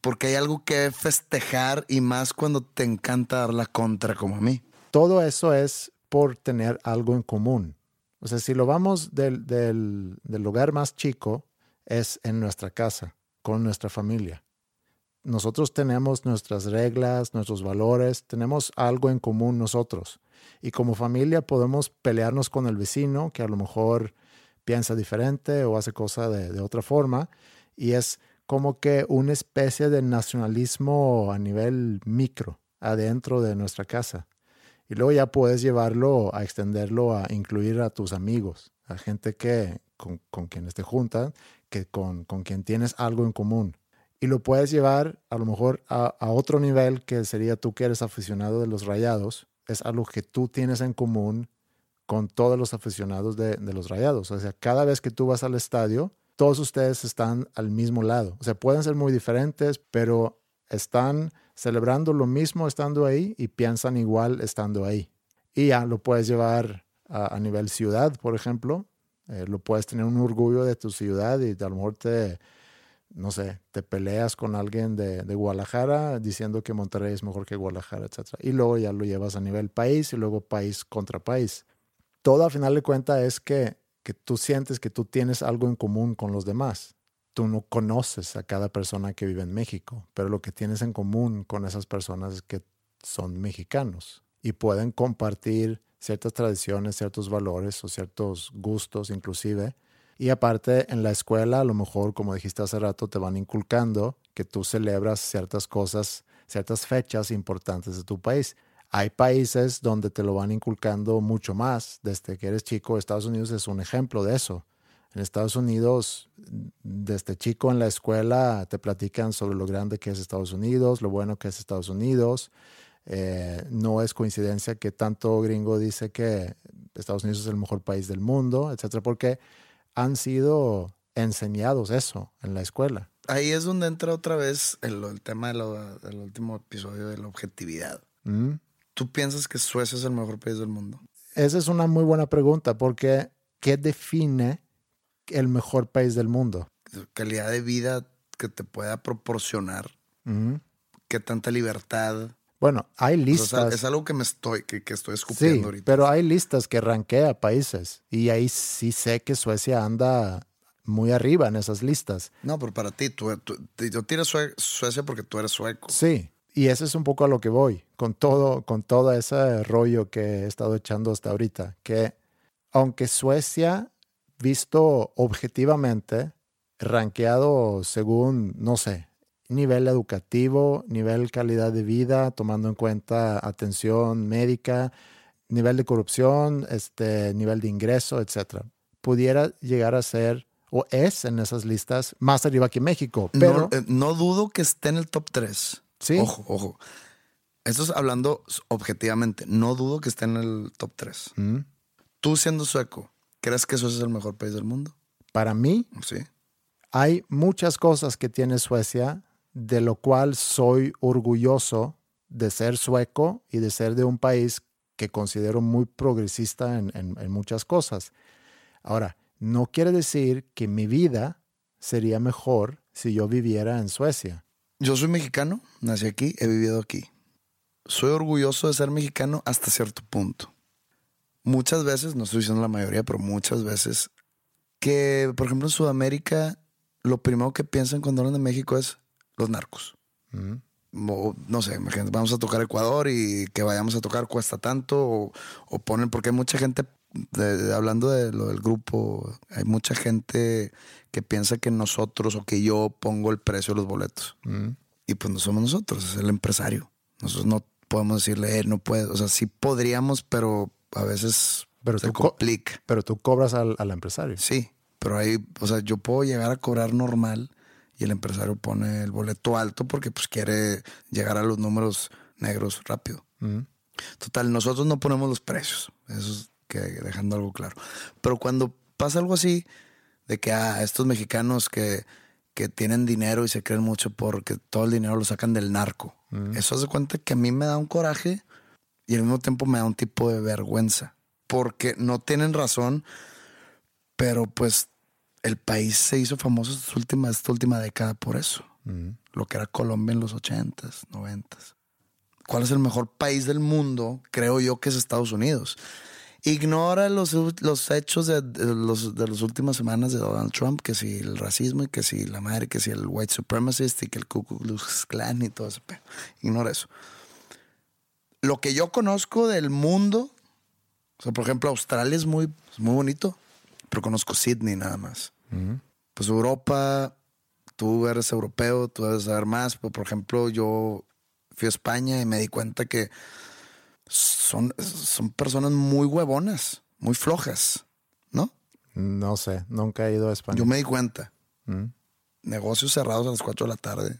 porque hay algo que festejar y más cuando te encanta dar la contra como a mí. Todo eso es por tener algo en común. O sea, si lo vamos del, del, del lugar más chico, es en nuestra casa, con nuestra familia. Nosotros tenemos nuestras reglas, nuestros valores, tenemos algo en común nosotros. Y como familia podemos pelearnos con el vecino que a lo mejor piensa diferente o hace cosas de, de otra forma. Y es como que una especie de nacionalismo a nivel micro, adentro de nuestra casa. Y luego ya puedes llevarlo a extenderlo a incluir a tus amigos, a gente que con, con quienes te juntan, que con, con quien tienes algo en común. Y lo puedes llevar a lo mejor a, a otro nivel que sería tú que eres aficionado de los rayados, es algo que tú tienes en común con todos los aficionados de, los rayados. O sea, cada vez que tú vas al estadio, todos ustedes están al mismo lado. O sea, pueden ser muy diferentes, pero están celebrando lo mismo estando ahí y piensan igual estando ahí. Y ya lo puedes llevar a, a nivel ciudad, por ejemplo. Eh, lo puedes tener un orgullo de tu ciudad y a lo mejor te, no sé, te peleas con alguien de, de Guadalajara diciendo que Monterrey es mejor que Guadalajara, etc. Y luego ya lo llevas a nivel país y luego país contra país. Todo a final de cuentas es que, que tú sientes que tú tienes algo en común con los demás tú no conoces a cada persona que vive en México, pero lo que tienes en común con esas personas es que son mexicanos y pueden compartir ciertas tradiciones, ciertos valores o ciertos gustos inclusive. Y aparte, en la escuela, a lo mejor, como dijiste hace rato, te van inculcando que tú celebras ciertas cosas, ciertas fechas importantes de tu país. Hay países donde te lo van inculcando mucho más desde que eres chico. Estados Unidos es un ejemplo de eso. En Estados Unidos, desde chico en la escuela, te platican sobre lo grande que es Estados Unidos, lo bueno que es Estados Unidos. Eh, no es coincidencia que tanto gringo dice que Estados Unidos es el mejor país del mundo, etcétera, porque han sido enseñados eso en la escuela. Ahí es donde entra otra vez el, el tema de del último episodio de la objetividad. ¿Mm? ¿Tú piensas que Suecia es el mejor país del mundo? Esa es una muy buena pregunta, porque ¿qué define el mejor país del mundo? Calidad de vida que te pueda proporcionar, qué tanta libertad. Bueno, hay O sea, listas. es algo que me estoy, que, que estoy escupiendo Sí, ahorita. pero hay listas que rankea países y ahí sí sé que Suecia anda muy arriba en esas listas. No, pero para ti, tú, tú- yo tiro Suecia porque tú eres sueco. Sí, y eso es un poco a lo que voy, con todo, con todo ese rollo que he estado echando hasta ahorita, que aunque Suecia, visto objetivamente, rankeado según, no sé, nivel educativo, nivel calidad de vida, tomando en cuenta atención médica, nivel de corrupción, este, nivel de ingreso, etcétera, pudiera llegar a ser o es en esas listas más arriba que México, pero no, eh, no dudo que esté en el top 3. Sí. Ojo, ojo. Esto es hablando objetivamente. No dudo que esté en el top 3. Mm. Tú siendo sueco, ¿crees que Suecia es el mejor país del mundo? para mí Sí. hay muchas cosas que tiene Suecia de lo cual soy orgulloso de ser sueco y de ser de un país que considero muy progresista en, en- en muchas cosas. Ahora, no quiere decir que mi vida sería mejor si yo viviera en Suecia. Yo soy mexicano, nací aquí, he vivido aquí. Soy orgulloso de ser mexicano hasta cierto punto. Muchas veces, no estoy diciendo la mayoría, pero muchas veces, que por ejemplo en Sudamérica, lo primero que piensan cuando hablan de México es los narcos. O, no sé, imagínate, vamos a tocar Ecuador y que vayamos a tocar cuesta tanto, o, o ponen, porque hay mucha gente, de- de- hablando de lo del grupo, hay mucha gente que piensa que nosotros o que yo pongo el precio de los boletos. Mm. Y pues no somos nosotros, es el empresario. Nosotros no podemos decirle, eh, no puede. O sea, sí podríamos, pero a veces Pero se tú complica. Pero tú cobras al, al empresario. Sí, pero ahí, o sea, yo puedo llegar a cobrar normal y el empresario pone el boleto alto porque pues quiere llegar a los números negros rápido. Mm. Total, nosotros no ponemos los precios. Eso es que dejando algo claro. Pero cuando pasa algo así, de que ah, estos mexicanos que, que tienen dinero y se creen mucho porque todo el dinero lo sacan del narco. Eso hace cuenta que a mí me da un coraje y al mismo tiempo me da un tipo de vergüenza. Porque no tienen razón, pero pues el país se hizo famoso esta última, esta última década por eso. Lo que era Colombia en los 80s, 90s. ¿Cuál es el mejor país del mundo? Creo yo que es Estados Unidos. Ignora los, los hechos de, los, de las últimas semanas de Donald Trump, que si el racismo y que si la madre, que si el white supremacist y que el Ku Klux Klan y todo eso. Ignora eso. Lo que yo conozco del mundo, o sea, por ejemplo, Australia es muy, muy bonito, pero conozco Sydney nada más. Pues Europa, tú eres europeo, tú debes saber más. Pero, por ejemplo, yo fui a España y me di cuenta que son, son personas muy huevonas, muy flojas, ¿no? No sé, nunca he ido a España. Yo me di cuenta. Negocios cerrados a las 4 de la tarde.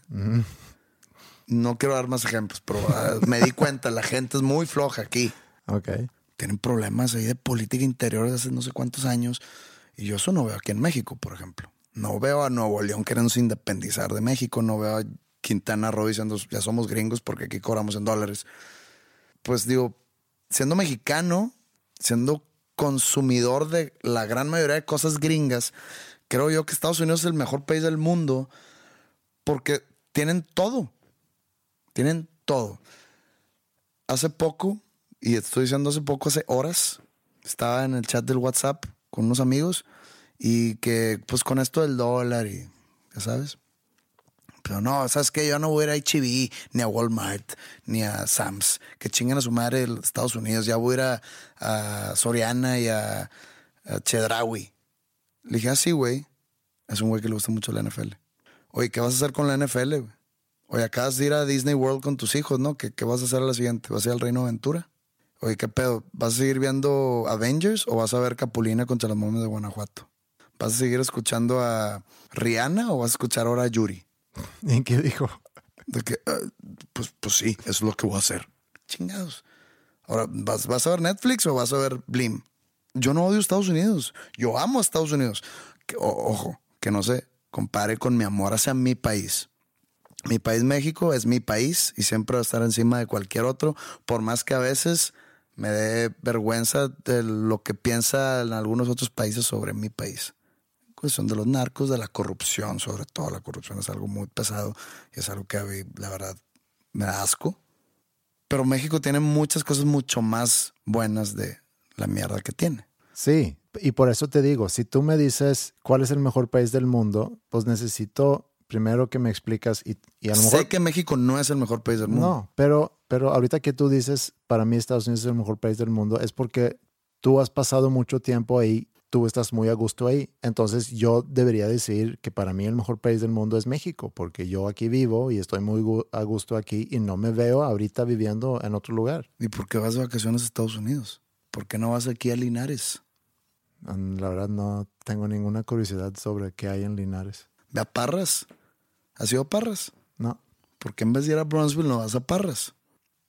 No quiero dar más ejemplos, pero ah, me di cuenta, la gente es muy floja aquí. Ok. Tienen problemas ahí de política interior desde hace no sé cuántos años. Y yo eso no veo aquí en México, por ejemplo. No veo a Nuevo León queriendo independizar de México. No veo a Quintana Roo diciendo ya somos gringos porque aquí cobramos en dólares. Pues digo, siendo mexicano, siendo consumidor de la gran mayoría de cosas gringas, creo yo que Estados Unidos es el mejor país del mundo porque tienen todo. Tienen todo. Hace poco, y estoy diciendo hace poco, hace horas, estaba en el chat del WhatsApp con unos amigos y que pues con esto del dólar y ya sabes. Pero no, ¿sabes qué? Yo no voy a ir a HB, ni a Walmart, ni a Sam's. Que chingan a su madre en Estados Unidos. Ya voy a ir a, Soriana y a, Chedraui. Le dije, ah, güey. Es un güey que le gusta mucho la NFL. Oye, ¿qué vas a hacer con la NFL, güey? Oye, acabas de ir a Disney World con tus hijos, ¿no? ¿Qué, ¿Qué, vas a hacer a la siguiente? ¿Vas a ir al Reino Aventura? Oye, ¿qué pedo? ¿Vas a seguir viendo Avengers o vas a ver Capulina contra las momias de Guanajuato? ¿Vas a seguir escuchando a Rihanna o vas a escuchar ahora a Yuri? ¿Y qué dijo? De que, ah, pues, pues sí, eso es lo que voy a hacer. Chingados. Ahora, ¿vas, ¿vas a ver Netflix o vas a ver Blim? Yo no odio Estados Unidos. Yo amo a Estados Unidos. ojo, que no se compare con mi amor hacia mi país. Mi país México es mi país y siempre va a estar encima de cualquier otro, por más que a veces me dé vergüenza de lo que piensan algunos otros países sobre mi país son de los narcos, de la corrupción, sobre todo la corrupción es algo muy pesado y es algo que a mí, la verdad, me da asco. Pero México tiene muchas cosas mucho más buenas de la mierda que tiene. Sí, y por eso te digo, si tú me dices cuál es el mejor país del mundo, pues necesito primero que me explicas y, y a lo mejor... Sé que México no es el mejor país del mundo. No, pero, pero ahorita que tú dices, para mí Estados Unidos es el mejor país del mundo, es porque tú has pasado mucho tiempo ahí tú estás muy a gusto ahí. Entonces yo debería decir que para mí el mejor país del mundo es México, porque yo aquí vivo y estoy muy a gusto aquí y no me veo ahorita viviendo en otro lugar. ¿Y por qué vas de vacaciones a Estados Unidos? ¿Por qué no vas aquí a Linares? Mm, la verdad no tengo ninguna curiosidad sobre qué hay en Linares. Ve a Parras. ¿Has ido a Parras? No. ¿Por qué en vez de ir a Brownsville no vas a Parras?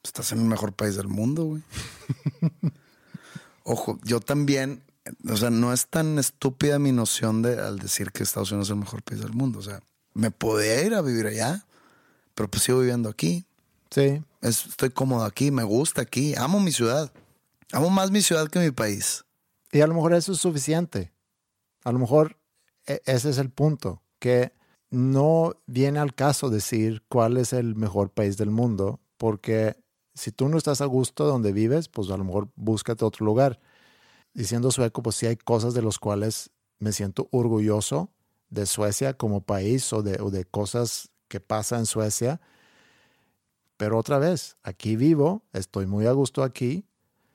Estás en el mejor país del mundo, güey. Ojo, yo también o sea, no es tan estúpida mi noción de al decir que Estados Unidos es el mejor país del mundo. O sea, me podía ir a vivir allá, pero pues sigo viviendo aquí. Sí. estoy cómodo aquí, me gusta aquí, amo mi ciudad. Amo más mi ciudad que mi país. Y a lo mejor eso es suficiente. A lo mejor e, ese es el punto, que no viene al caso decir cuál es el mejor país del mundo, porque si tú no estás a gusto donde vives, pues a lo mejor búscate otro lugar diciendo sueco, pues sí hay cosas de las cuales me siento orgulloso de Suecia como país o de, o de cosas que pasan en Suecia. Pero otra vez, aquí vivo, estoy muy a gusto aquí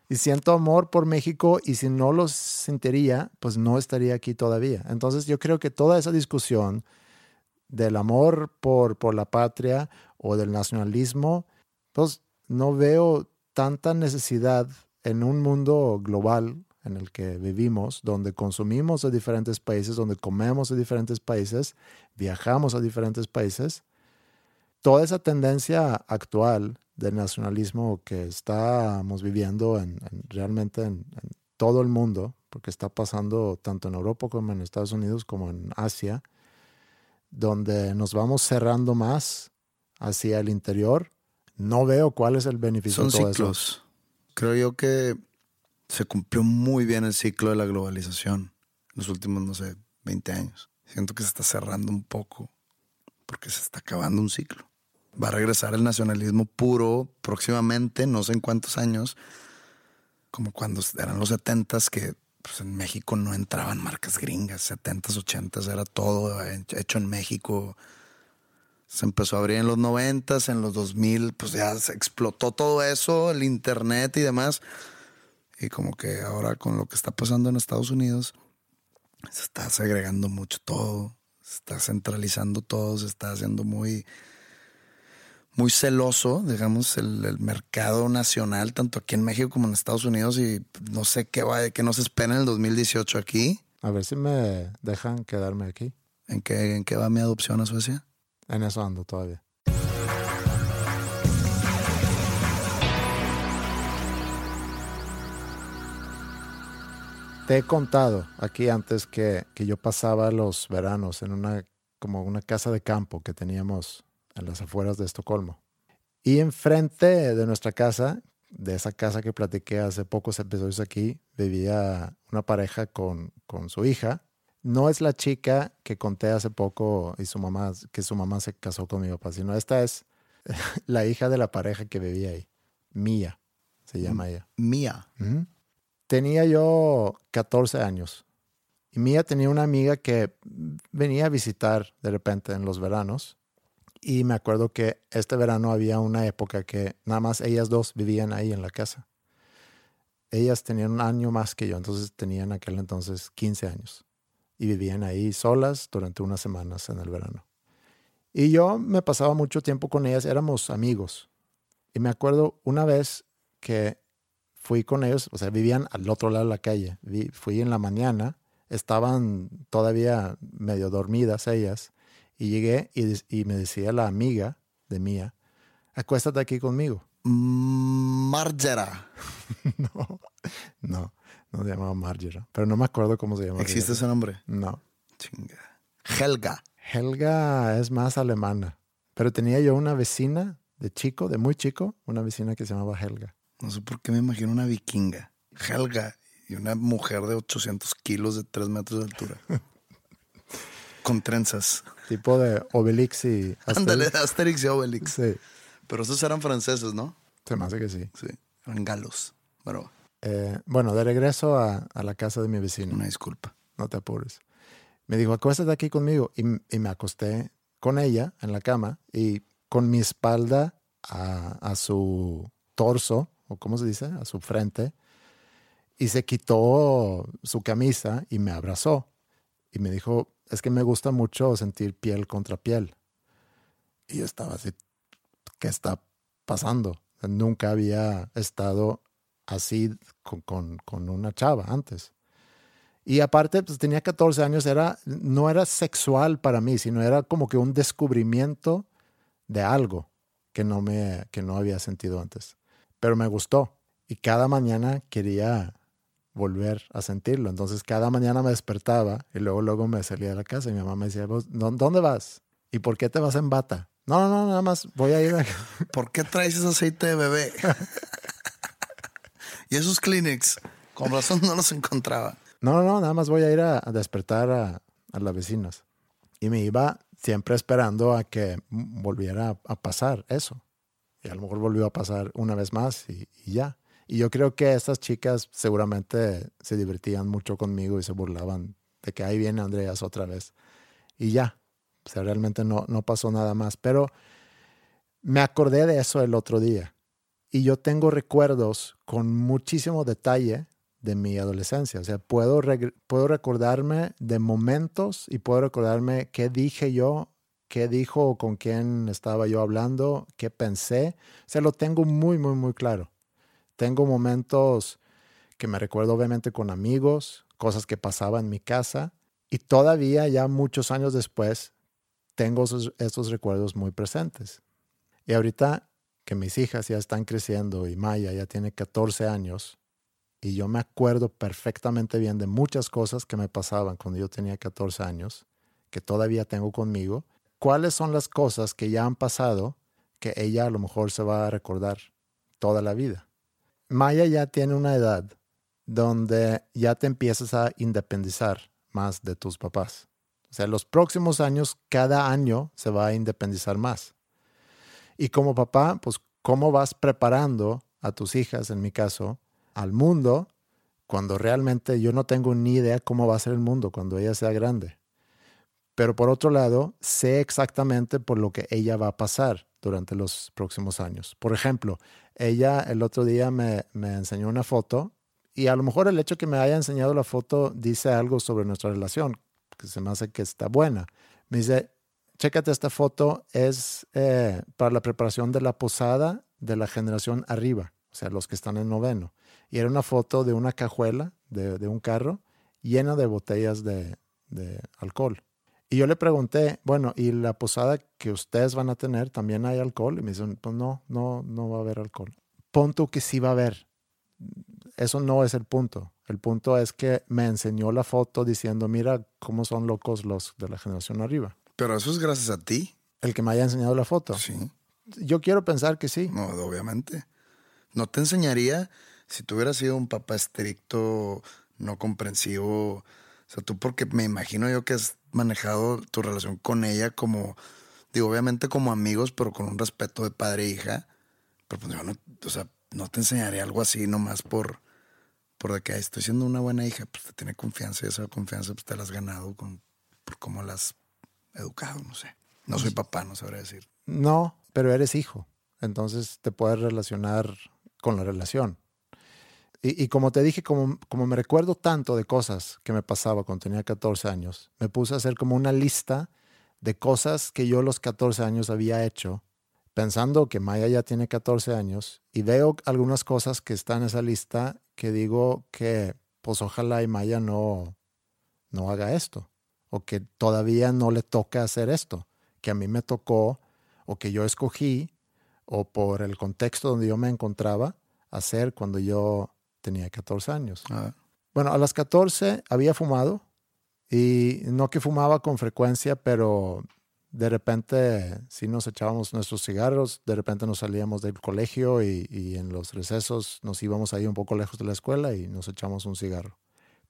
y siento amor por México y si no lo sentiría, pues no estaría aquí todavía. Entonces yo creo que toda esa discusión del amor por, por la patria o del nacionalismo, pues no veo tanta necesidad en un mundo global en el que vivimos, donde consumimos de diferentes países, donde comemos de diferentes países, viajamos a diferentes países, toda esa tendencia actual del nacionalismo que estamos viviendo en, en- realmente en, en todo el mundo, porque está pasando tanto en Europa como en Estados Unidos como en Asia, donde nos vamos cerrando más hacia el interior. No veo cuál es el beneficio Son de todo eso. ciclos. Creo yo que se cumplió muy bien el ciclo de la globalización en los últimos, no sé, 20 años. Siento que se está cerrando un poco porque se está acabando un ciclo. Va a regresar el nacionalismo puro próximamente, no sé en cuántos años, como cuando eran los 70s que pues, en México no entraban marcas gringas, 70s, 80s, era todo hecho en México. Se empezó a abrir en los 90, en los 2000, pues ya se explotó todo eso, el internet y demás. Y como que ahora con lo que está pasando en Estados Unidos, se está segregando mucho todo, se está centralizando todo, se está haciendo muy, muy celoso, digamos, el, el mercado nacional, tanto aquí en México como en Estados Unidos. Y no sé qué va, qué nos espera en el 2018 aquí. A ver si me dejan quedarme aquí. ¿En qué, en qué va mi adopción a Suecia? En eso ando todavía. Te he contado aquí antes que, que yo pasaba los veranos en una como una casa de campo que teníamos en las afueras de Estocolmo. Y enfrente de nuestra casa, de esa casa que platiqué hace pocos episodios aquí, vivía una pareja con, con su hija. No es la chica que conté hace poco y su mamá, que su mamá se casó con mi papá, sino esta es la hija de la pareja que vivía ahí. Mía, se llama ella. Mía. Ujú. Tenía yo 14 años y Mía tenía una amiga que venía a visitar de repente en los veranos y me acuerdo que este verano había una época que nada más ellas dos vivían ahí en la casa. Ellas tenían un año más que yo, entonces tenían aquel entonces 15 años y vivían ahí solas durante unas semanas en el verano. Y yo me pasaba mucho tiempo con ellas, éramos amigos. Y me acuerdo una vez que fui con ellos, o sea, vivían al otro lado de la calle. Fui en la mañana, estaban todavía medio dormidas ellas, y llegué y, me decía la amiga de mía, acuéstate aquí conmigo. Margera. no, no, no se llamaba Marjorie, pero no me acuerdo cómo se llama. ¿Existe ese nombre? No. Chinga. Helga. Helga es más alemana, pero tenía yo una vecina de chico, de muy chico, una vecina que se llamaba Helga. No sé por qué me imagino una vikinga. Helga. Y una mujer de 800 kilos de 3 metros de altura. Con trenzas. Tipo de Obelix y Asterix. Ándale, Asterix y Obelix. Sí, Pero esos eran franceses, ¿no? se me hace que sí. Sí. Eran galos. Pero Eh, bueno, de regreso a, a la casa de mi vecino. una disculpa. No te apures. Me dijo, acuéstate aquí conmigo. Y, y me acosté con ella en la cama y con mi espalda a, a su torso, o cómo se dice, a su frente. Y se quitó su camisa y me abrazó. Y me dijo, es que me gusta mucho sentir piel contra piel. Y yo estaba así, ¿qué está pasando? Nunca había estado así con, con- una chava antes. Y aparte, pues tenía 14 años, era, no era sexual para mí, sino era como que un descubrimiento de algo que no, me, que no había sentido antes. Pero me gustó. Y cada mañana quería volver a sentirlo. Entonces cada mañana me despertaba y luego luego me salía de la casa y mi mamá me decía, "¿Vos dó- ¿dónde vas? ¿Y por qué te vas en bata? No, no, no, nada más voy a ir a... ¿Por qué traes ese aceite de bebé? y esos Kleenex. Con razón no los encontraba. No, no, nada más voy a ir a, a despertar a, a las vecinas. Y me iba siempre esperando a que volviera a pasar eso. Y a lo mejor volvió a pasar una vez más y, ya. Y yo creo que estas chicas seguramente se divertían mucho conmigo y se burlaban de que ahí viene Andreas otra vez. Y ya. O sea, realmente no, no pasó nada más. Pero me acordé de eso el otro día. Y yo tengo recuerdos con muchísimo detalle de mi adolescencia. O sea, puedo, puedo recordarme de momentos y puedo recordarme qué dije yo, qué dijo con quién estaba yo hablando, qué pensé. O sea, lo tengo muy, muy, muy claro. Tengo momentos que me recuerdo obviamente con amigos, cosas que pasaban en mi casa y todavía ya muchos años después tengo esos, esos recuerdos muy presentes. Y ahorita que mis hijas ya están creciendo y Maya ya tiene 14 años y yo me acuerdo perfectamente bien de muchas cosas que me pasaban cuando yo tenía 14 años, que todavía tengo conmigo, ¿cuáles son las cosas que ya han pasado que ella a lo mejor se va a recordar toda la vida? Maya ya tiene una edad donde ya te empiezas a independizar más de tus papás. O sea, los próximos años, cada año se va a independizar más. Y como papá, pues, ¿cómo vas preparando a tus hijas, en mi caso, al mundo cuando realmente yo no tengo ni idea cómo va a ser el mundo cuando ella sea grande? Pero por otro lado, sé exactamente por lo que ella va a pasar durante los próximos años. Por ejemplo, ella el otro día me, me enseñó una foto y a lo mejor el hecho que me haya enseñado la foto dice algo sobre nuestra relación, que se me hace que está buena. Me dice, chécate esta foto, es eh, para la preparación de la posada de la generación arriba, o sea, los que están en noveno. Y era una foto de una cajuela de, un carro llena de botellas de, de, alcohol. Y yo le pregunté, bueno, ¿y la posada que ustedes van a tener también hay alcohol? Y me dicen, pues no, no, no va a haber alcohol. Punto que sí va a haber. Eso no es el punto. El punto es que me enseñó la foto diciendo, mira cómo son locos los de la generación arriba. Pero eso es gracias a ti. El que me haya enseñado la foto. Sí. Yo quiero pensar que sí. No, obviamente. No te enseñaría si tú hubieras sido un papá estricto, no comprensivo. O sea, tú porque me imagino yo que has manejado tu relación con ella como, digo, obviamente como amigos, pero con un respeto de padre e hija. Pero pues yo no, o sea, no te enseñaría algo así nomás por por de que estoy siendo una buena hija, pues te tiene confianza y esa confianza pues te la has ganado con, por cómo la has educado, no sé. No soy papá, no sabré decir. No, pero eres hijo, entonces te puedes relacionar con la relación. Y, como te dije, como, como me recuerdo tanto de cosas que me pasaba cuando tenía 14 años, me puse a hacer como una lista de cosas que yo los 14 años había hecho pensando que Maya ya tiene 14 años y veo algunas cosas que están en esa lista que digo que pues ojalá y Maya no, no haga esto o que todavía no le toca hacer esto, que a mí me tocó o que yo escogí o por el contexto donde yo me encontraba hacer cuando yo tenía 14 años. Ah. Bueno, a las 14 había fumado y no que fumaba con frecuencia, pero de repente si nos echábamos nuestros cigarros, de repente nos salíamos del colegio y, en los recesos nos íbamos ahí un poco lejos de la escuela y nos echamos un cigarro.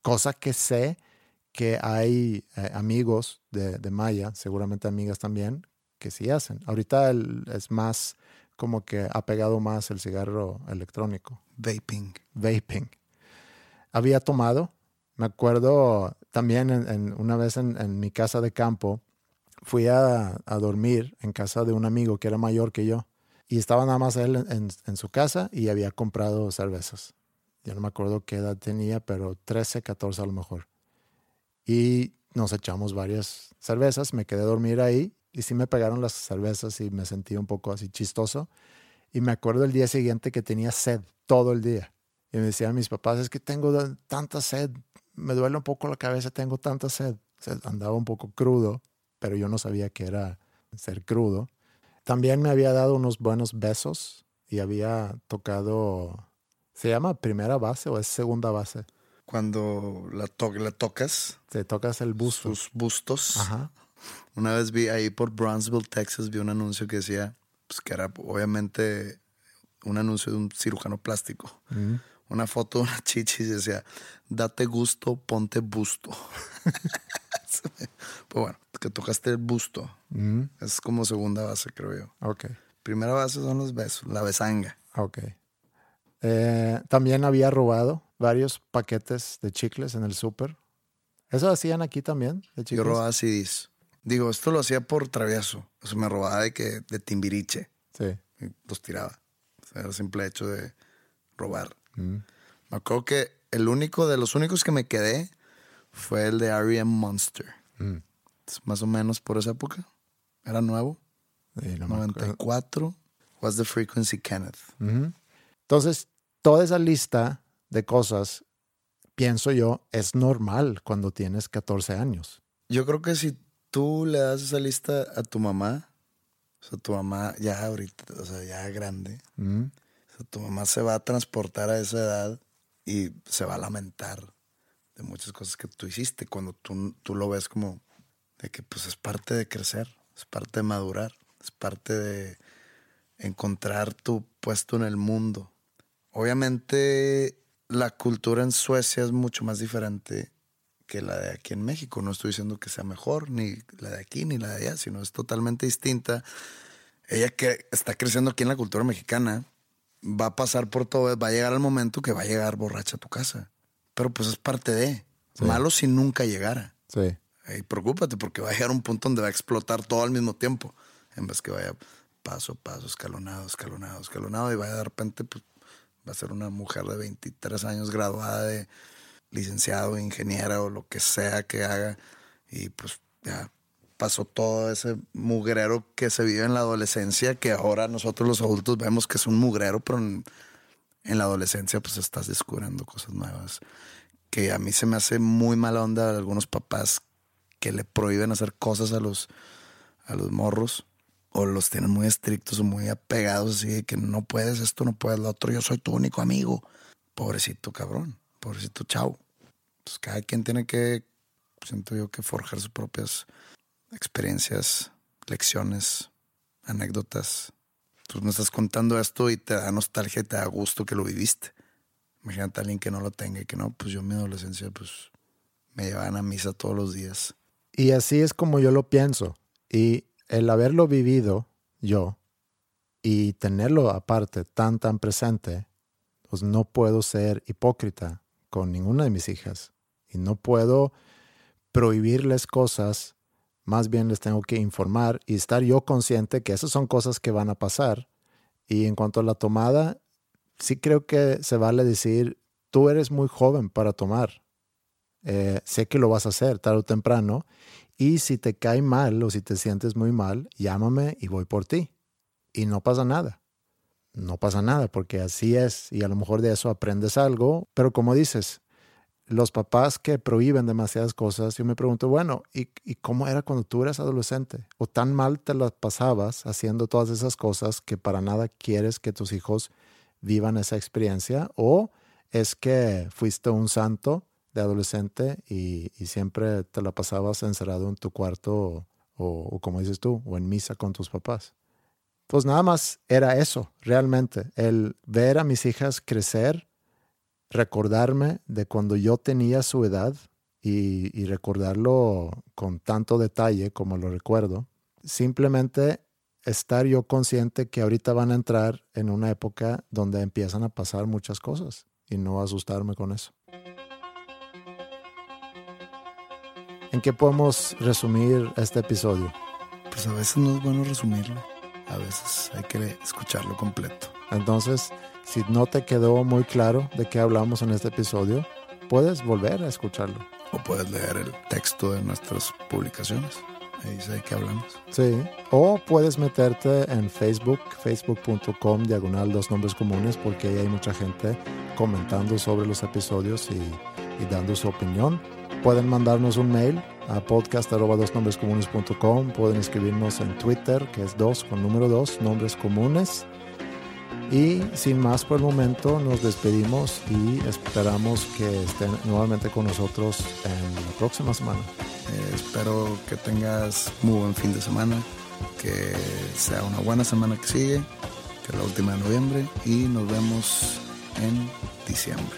Cosa que sé que hay eh, amigos de, de, Maya, seguramente amigas también, que sí hacen. Ahorita es más como que ha pegado más el cigarro electrónico. Vaping. Vaping. Había tomado, me acuerdo también en, una vez en mi casa de campo, fui a, dormir en casa de un amigo que era mayor que yo. Y estaba nada más él en, su casa y había comprado cervezas. Yo no me acuerdo qué edad tenía, pero 13, 14 a lo mejor. Y nos echamos varias cervezas, me quedé a dormir ahí y sí me pegaron las cervezas y me sentí un poco así chistoso. Y me acuerdo el día siguiente que tenía sed todo el día. Y me decían mis papás, es que tengo tanta sed, me duele un poco la cabeza, tengo tanta sed. andaba un poco crudo pero yo no sabía que era ser crudo. También me había dado unos buenos besos y había tocado, ¿se llama primera base o es segunda base? Cuando la, to la tocas. Te tocas el busto. Sus bustos. Ajá. Una vez vi ahí por Brownsville, Texas, vi un anuncio que decía, pues que era obviamente un anuncio de un cirujano plástico. Una foto de una chichi y decía, date gusto, ponte busto. pues bueno, que tocaste el busto. Es como segunda base, creo yo. Ok. Primera base son los besos, la besanga. Ok. Eh, también había robado varios paquetes de chicles en el súper. ¿Eso hacían aquí también? De yo robaba CDs. Digo, esto lo hacía por travieso. Eso me robaba de que de timbiriche. Sí. Y los tiraba. era el simple hecho de robar. Me acuerdo que el único de los únicos que me quedé fue el de R.E.M. Monster. Mm. Más o menos por esa época. Era nuevo. 94. What's the frequency, Kenneth? Entonces, toda esa lista de cosas, pienso yo, es normal cuando tienes 14 años. Yo creo que si tú le das esa lista a tu mamá, O sea, tu mamá ya ahorita, o sea, ya grande. Mm. O sea, tu mamá se va a transportar a esa edad y se va a lamentar de muchas cosas que tú hiciste cuando tú, tú lo ves como de que pues es parte de crecer, es parte de madurar, es parte de encontrar tu puesto en el mundo. Obviamente la cultura en Suecia es mucho más diferente que la de aquí en México. No estoy diciendo que sea mejor, ni la de aquí, ni la de allá, sino es totalmente distinta. Ella que está creciendo aquí en la cultura mexicana, va a pasar por todo, va a llegar el momento que va a llegar borracha a tu casa. Pero pues es parte de. Malo si nunca llegara. Sí. Y preocúpate porque va a llegar un punto donde va a explotar todo al mismo tiempo. En vez que vaya paso a paso, escalonado, escalonado, escalonado. Y vaya de repente, pues va a ser una mujer de 23 años graduada de licenciado, ingeniera o lo que sea que haga. Y pues ya pasó todo ese mugrero que se vive en la adolescencia, que ahora nosotros los adultos vemos que es un mugrero, pero en, la adolescencia pues estás descubriendo cosas nuevas. Que a mí se me hace muy mala onda algunos papás que le prohíben hacer cosas a los, a los morros o los tienen muy estrictos o muy apegados así que no puedes esto, no puedes lo otro, yo soy tu único amigo. Pobrecito cabrón, pobrecito chao. Pues cada quien tiene que, siento yo, que forjar sus propias experiencias, lecciones, anécdotas. Tú me estás contando esto y te da nostalgia te da gusto que lo viviste. Imagínate a alguien que no lo tenga y que no, pues yo en mi adolescencia pues me llevaban a misa todos los días. Y así es como yo lo pienso. Y el haberlo vivido yo y tenerlo aparte tan, tan presente, pues no puedo ser hipócrita con ninguna de mis hijas. Y no puedo prohibirles cosas, más bien les tengo que informar y estar yo consciente que esas son cosas que van a pasar. Y en cuanto a la tomada, sí creo que se vale decir, tú eres muy joven para tomar. Eh, sé que lo vas a hacer tarde o temprano. Y si te cae mal o si te sientes muy mal, llámame y voy por ti. Y no pasa nada. No pasa nada porque así es y a lo mejor de eso aprendes algo. Pero como dices, los papás que prohíben demasiadas cosas, yo me pregunto, bueno, ¿y, ¿y, cómo era cuando tú eras adolescente? ¿O tan mal te las pasabas haciendo todas esas cosas que para nada quieres que tus hijos vivan esa experiencia? ¿O es que fuiste un santo de adolescente y, siempre te la pasabas encerrado en tu cuarto o, como dices tú, o en misa con tus papás? Pues nada más era eso, realmente, el ver a mis hijas crecer recordarme de cuando yo tenía su edad y, y, recordarlo con tanto detalle como lo recuerdo. Simplemente estar yo consciente que ahorita van a entrar en una época donde empiezan a pasar muchas cosas y no asustarme con eso. ¿En qué podemos resumir este episodio? Pues a veces no es bueno resumirlo, a veces hay que escucharlo completo. Entonces, si no te quedó muy claro de qué hablamos en este episodio, puedes volver a escucharlo. O puedes leer el texto de nuestras publicaciones. Ahí dice de qué hablamos. Sí. O puedes meterte en Facebook, facebook.com, diagonal dos nombres comunes, porque ahí hay mucha gente comentando sobre los episodios y, y dando su opinión. Pueden mandarnos un mail a podcast.com. Pueden escribirnos en Twitter, que es dos con número dos, nombres comunes. Y sin más por el momento, nos despedimos y esperamos que estén nuevamente con nosotros en la próxima semana. Eh, espero que tengas muy buen fin de semana, que sea una buena semana que sigue, que es la última de noviembre, y nos vemos en diciembre.